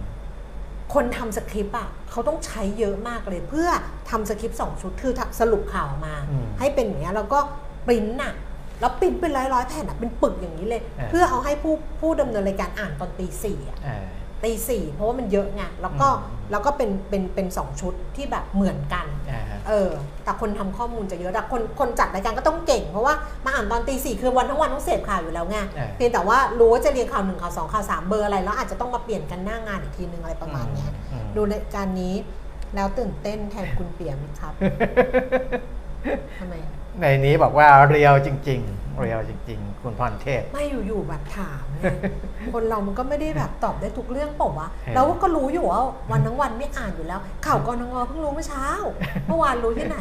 คนทำสคริปต์อะเขาต้องใช้เยอะมากเลย เพื่อทำสคริปต์สองชุดคือสรุปข่าวมาอืมให้เป็นอย่างเงี้ยแล้วก็ปริ้นน่ะ แล้วปริ้นเป็นร้อยร้อยๆแผ่นอะเป็นปึกอย่างนี้เลยเออเพื่อเอาให้ผู้ผู้ดำเนินรายการอ่านตอนตีสี่อะเออตีสี่เพราะว่ามันเยอะไงแล้วก็อืมแล้วก็เป็นเป็นเป็นสองชุดที่แบบเหมือนกันอ่าฮะเออแต่คนทำข้อมูลจะเยอะแต่คนคนจัดรายการก็ต้องเก่ง เพราะว่ามาอ่านตอนตีสี่คือวันทั้งวันต้องเสพข่าวอยู่แล้วไงเออเพียงแต่ว่ารู้ว่าจะเรียงข่าวหนึ่งข่าวสองข่าวสามเบอร์อะไรแล้วอาจจะต้องมาเปลี่ยนกันหน้างานอีกทีนึงอะไรประมาณเนี้ยอืมดูรายการนี้แล้วตื่นเต้นแทนคุณเปียมิตรครับทำไม ในนี้บอกว่าเรียวจริง ๆ เรียวจริง ๆ คุณพรเทพ ไม่อยู่ๆแบบถามไงคนเรามันก็ไม่ได้แบบตอบได้ทุกเรื่องเปล่าวะเออเราก็รู้อยู่ว่าวันทั้งวันไม่อ่านอยู่แล้ว ข่าวกรงเพิ่งรู้เมื่อเช้า เมื่อวานรู้ที่ไหน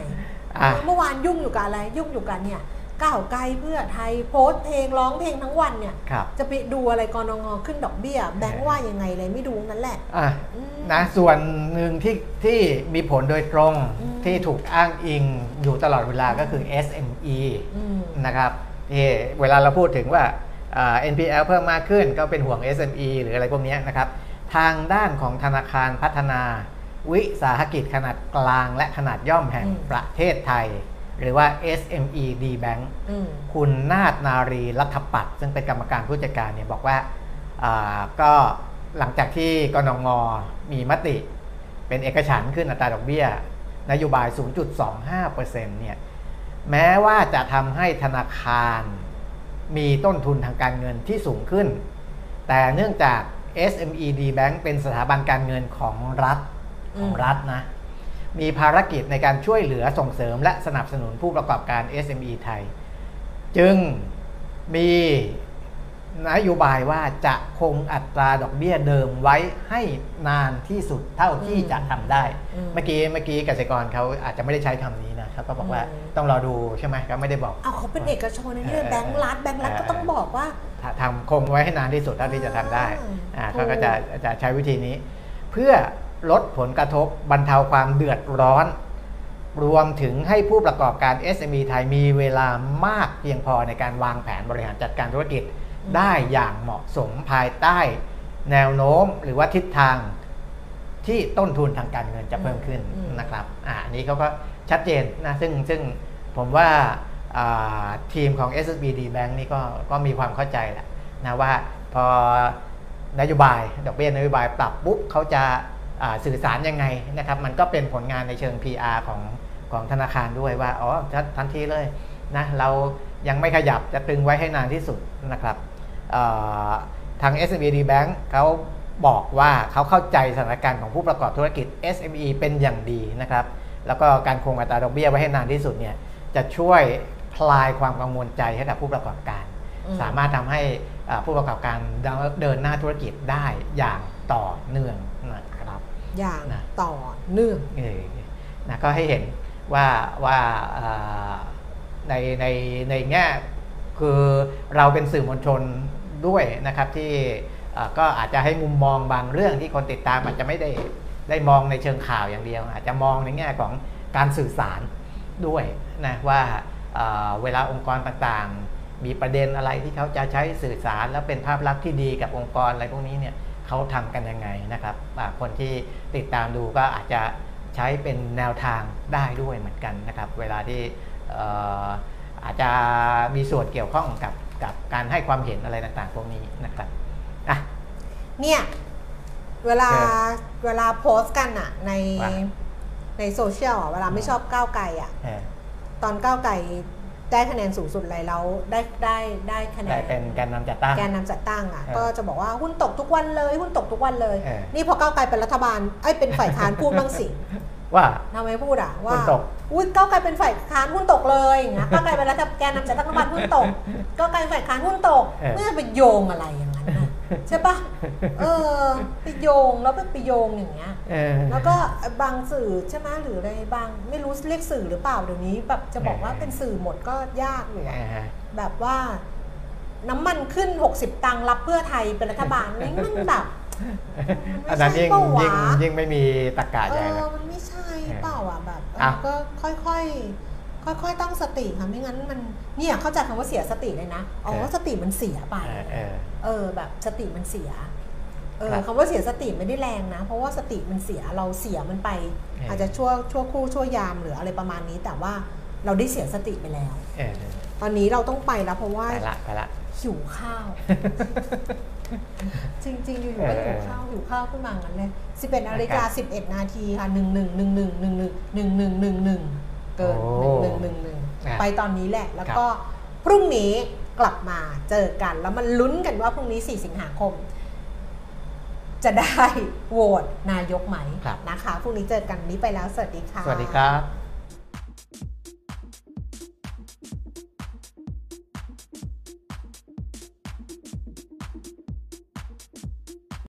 อะเมื่อวานยุ่งอยู่กับอะไร ยุ่งอยู่กันเนี่ย ก้าวไกลเพื่อไทยโพสต์เพลงร้องเพลงทั้งวันเนี่ย ครับจะไปดูอะไรกรงขึ้นดอกเบี้ย แบงค์ว่ายังไงเลยไม่ดูนั่นแหละ อะอืมนะส่วนหนึ่งที่ที่มีผลโดยตรงอืม ที่ถูกอ้างอิงอยู่ตลอดเวลาก็คือ SME อืม นะครับที่เวลาเราพูดถึงว่าอ่า NPL เพิ่มมากขึ้นก็เป็นห่วง SME หรืออะไรพวกเนี้ยนะครับ ทางด้านของธนาคารพัฒนา วิสาหกิจขนาดกลางและขนาดย่อมแห่งอืม ประเทศไทย หรือว่า SME D Bank อืมคุณนาฏนารีรัฐปัตย์ซึ่งเป็นกรรมการผู้จัดการเนี่ยบอกว่าอ่าก็หลังจากที่กนงมีมติ เป็นเอกฉันท์ขึ้นอัตราดอกเบี้ย นโยบาย 0.25%เนี่ยแม้ว่าจะทำให้ธนาคารมีต้นทุนทางการเงินที่สูงขึ้น แต่เนื่องจาก SME D Bank เป็นสถาบันการเงินของรัฐของรัฐนะ มีภารกิจในการช่วยเหลือส่งเสริมและสนับสนุนผู้ประกอบการ SME ไทย จึงมีนโยบายว่าจะคงอัตราดอกเบี้ยเดิมไว้ให้นานที่สุดเท่าที่จะทำได้อืมเมื่อกี้เมื่อกี้เกษตรกรเขาอาจจะไม่ได้ใช้คำนี้นะเขาก็บอกว่าอืมต้องรอดูใช่ไหมเขาไม่ได้บอกเอาเขาเป็นเอกชนนะเนี่ยเออแบงก์รัฐแบงก์รัฐเออก็ต้องบอกว่าถ้าทำคงไว้ให้นานที่สุดเท่าที่จะทำได้อ่าอ่าถูกเขาก็จะจะใช้วิธีนี้ เพื่อ ลดผลกระทบบรรเทาความเดือดร้อน รวมถึงให้ผู้ประกอบการ SME ไทยมีเวลามากเพียงพอในการวางแผนบริหารจัดการธุรกิจได้อย่างเหมาะสมภายใต้ แนวโน้มหรือว่าทิศทางที่ต้นทุนทางการเงินจะเพิ่มขึ้นอืมนะครับอ่าอันนี้เขาก็ชัดเจนนะซึ่งซึ่งผมว่าอ่าทีมของ SSBD Bank นี่ก็ก็มีความเข้าใจแหละนะว่าพอนโยบายดอกเบี้ยนโยบายปรับปุ๊บเขาจะอ่า สื่อสารยังไงนะครับมันก็เป็นผลงานในเชิง PR ของของธนาคารด้วยว่าอ๋อทันทันทีเลยนะเรายังไม่ขยับจะตึงไว้ให้นานที่สุดนะครับเอ่อทาง SME Bank เขาบอกว่าเขาเข้าใจสถานการณ์ของผู้ประกอบธุรกิจ SME เป็นอย่างดีนะครับ แล้วก็การคงอัตราดอกเบี้ยไว้ให้นานที่สุดเนี่ยจะช่วยคลายความกังวลใจให้กับผู้ประกอบการอืมสามารถทำให้อ่าผู้ประกอบการเดินหน้าธุรกิจได้อย่างต่อเนื่องนะครับ อย่างนะต่อเนื่องเออนะก็ให้เห็นว่าว่าอ่าในในในแง่คือเราเป็นสื่อมวลชนด้วยนะครับที่อ่าก็อาจจะให้มุมมองบางเรื่องที่คนติดตามอาจจะไม่ได้ได้มองในเชิงข่าวอย่างเดียว อาจจะมองในแง่ของการสื่อสารด้วยนะว่าอ่าเวลาองค์กรต่างๆ มีประเด็นอะไรที่เขาจะใช้สื่อสารแล้วเป็นภาพลักษณ์ที่ดีกับองค์กรอะไรพวกนี้เนี่ย เขาทำกันยังไงนะครับอ่าคนที่ติดตามดูก็อาจจะใช้เป็นแนวทางได้ด้วยเหมือนกันนะครับ เวลาที่เอ่ออาจจะมีส่วนเกี่ยวข้องกับกับการให้ความเห็นอะไรต่างๆพวกนี้นะครับอะเนี่ยเวลาโอเคเวลาโพสต์กันอะในว่าในโซเชียลอะเวลาไม่ชอบก้าวไกลอะเออตอนก้าวไกล ได้คะแนนสูงสุดเลยแล้วได้ได้ได้คะแนได้นเป็นแกนนำจัดตั้งแกนนำจัดตั้งอะเออก็จะบอกว่าหุ้นตกทุกวันเลยหุ้นตกทุกวันเลยเออนี่พอก้าวไกลเป็นรัฐบาลไอ้ยเป็นฝ่ายค้านพูดบ้างสิว่าทำไมพูดอะว่าหุ้นตกอุ้ยก้าวไกลเป็นฝ่ายค้านหุ้นตกเลยอย่างเงี้ยก้าวไกลเป็นรัฐแกนนำจัดตั้งรัฐบาลหุ้นตกก้าวไกลฝ่ายค้านหุ้นตกเออไม่จะไปโยงอะไรอย่างนั้นนะ ใช่ปะเออไปโยงแล้วไปไปโยงอย่างเงี้ยเออแล้วก็บางสื่อใช่ไหมหรืออะไรบางไม่รู้เรียกสื่อหรือเปล่าเดี๋ยวนี้แบบจะบอกว่าเออเป็นสื่อหมดก็ยากอยู่อะอ่าแบบว่าน้ำมันขึ้น 60 ตังค์รับเพื่อไทยเป็นรัฐบาลนี่มันแบบอันนั้นยิ่งมันไม่ยิ่งใช่ปะวะยิ่งไม่มีตะกาเอใหญ่อเลยมันไม่ใช่เปล่าอะแบบเอออะก็ค่อยๆ ค่อยๆตั้งสติค่ะไม่งั้นมันเนี่ยเข้าใจคำว่าเสียสติเลยนะอ๋อสติมันเสียไปเออเออเออแบบสติมันเสียเออครับคำว่าเสียสติไม่ได้แรงนะ เพราะว่าสติมันเสียเราเสียมันไปเออออาจจะชั่วชั่วครู่ชั่วยามหรืออะไรประมาณนี้ แต่ว่าเราได้เสียสติไปแล้วเออตอนนี้เราต้องไปแล้วเพราะว่าไปละไปละหิวข้าว จริงๆ อยู่ๆก็หิวข้าวหิวข้าวขึ้นมางั้นเลย11นาฬิกา11นาทีค่ะ1 1 1 1 1 1 1 1 1 1 1 เกินโอ้1 1 1อะ1ไปตอนนี้แหละ แล้วก็พรุ่งนี้กลับมาเจอกัน แล้วมันลุ้นกันว่าพรุ่งนี้ 4 สิงหาคม จะได้โหวตนายกไหมครับ นะคะพรุ่งนี้เจอกันวันนี้ไปแล้วสวัสดีค่ะ สวัสดีครับ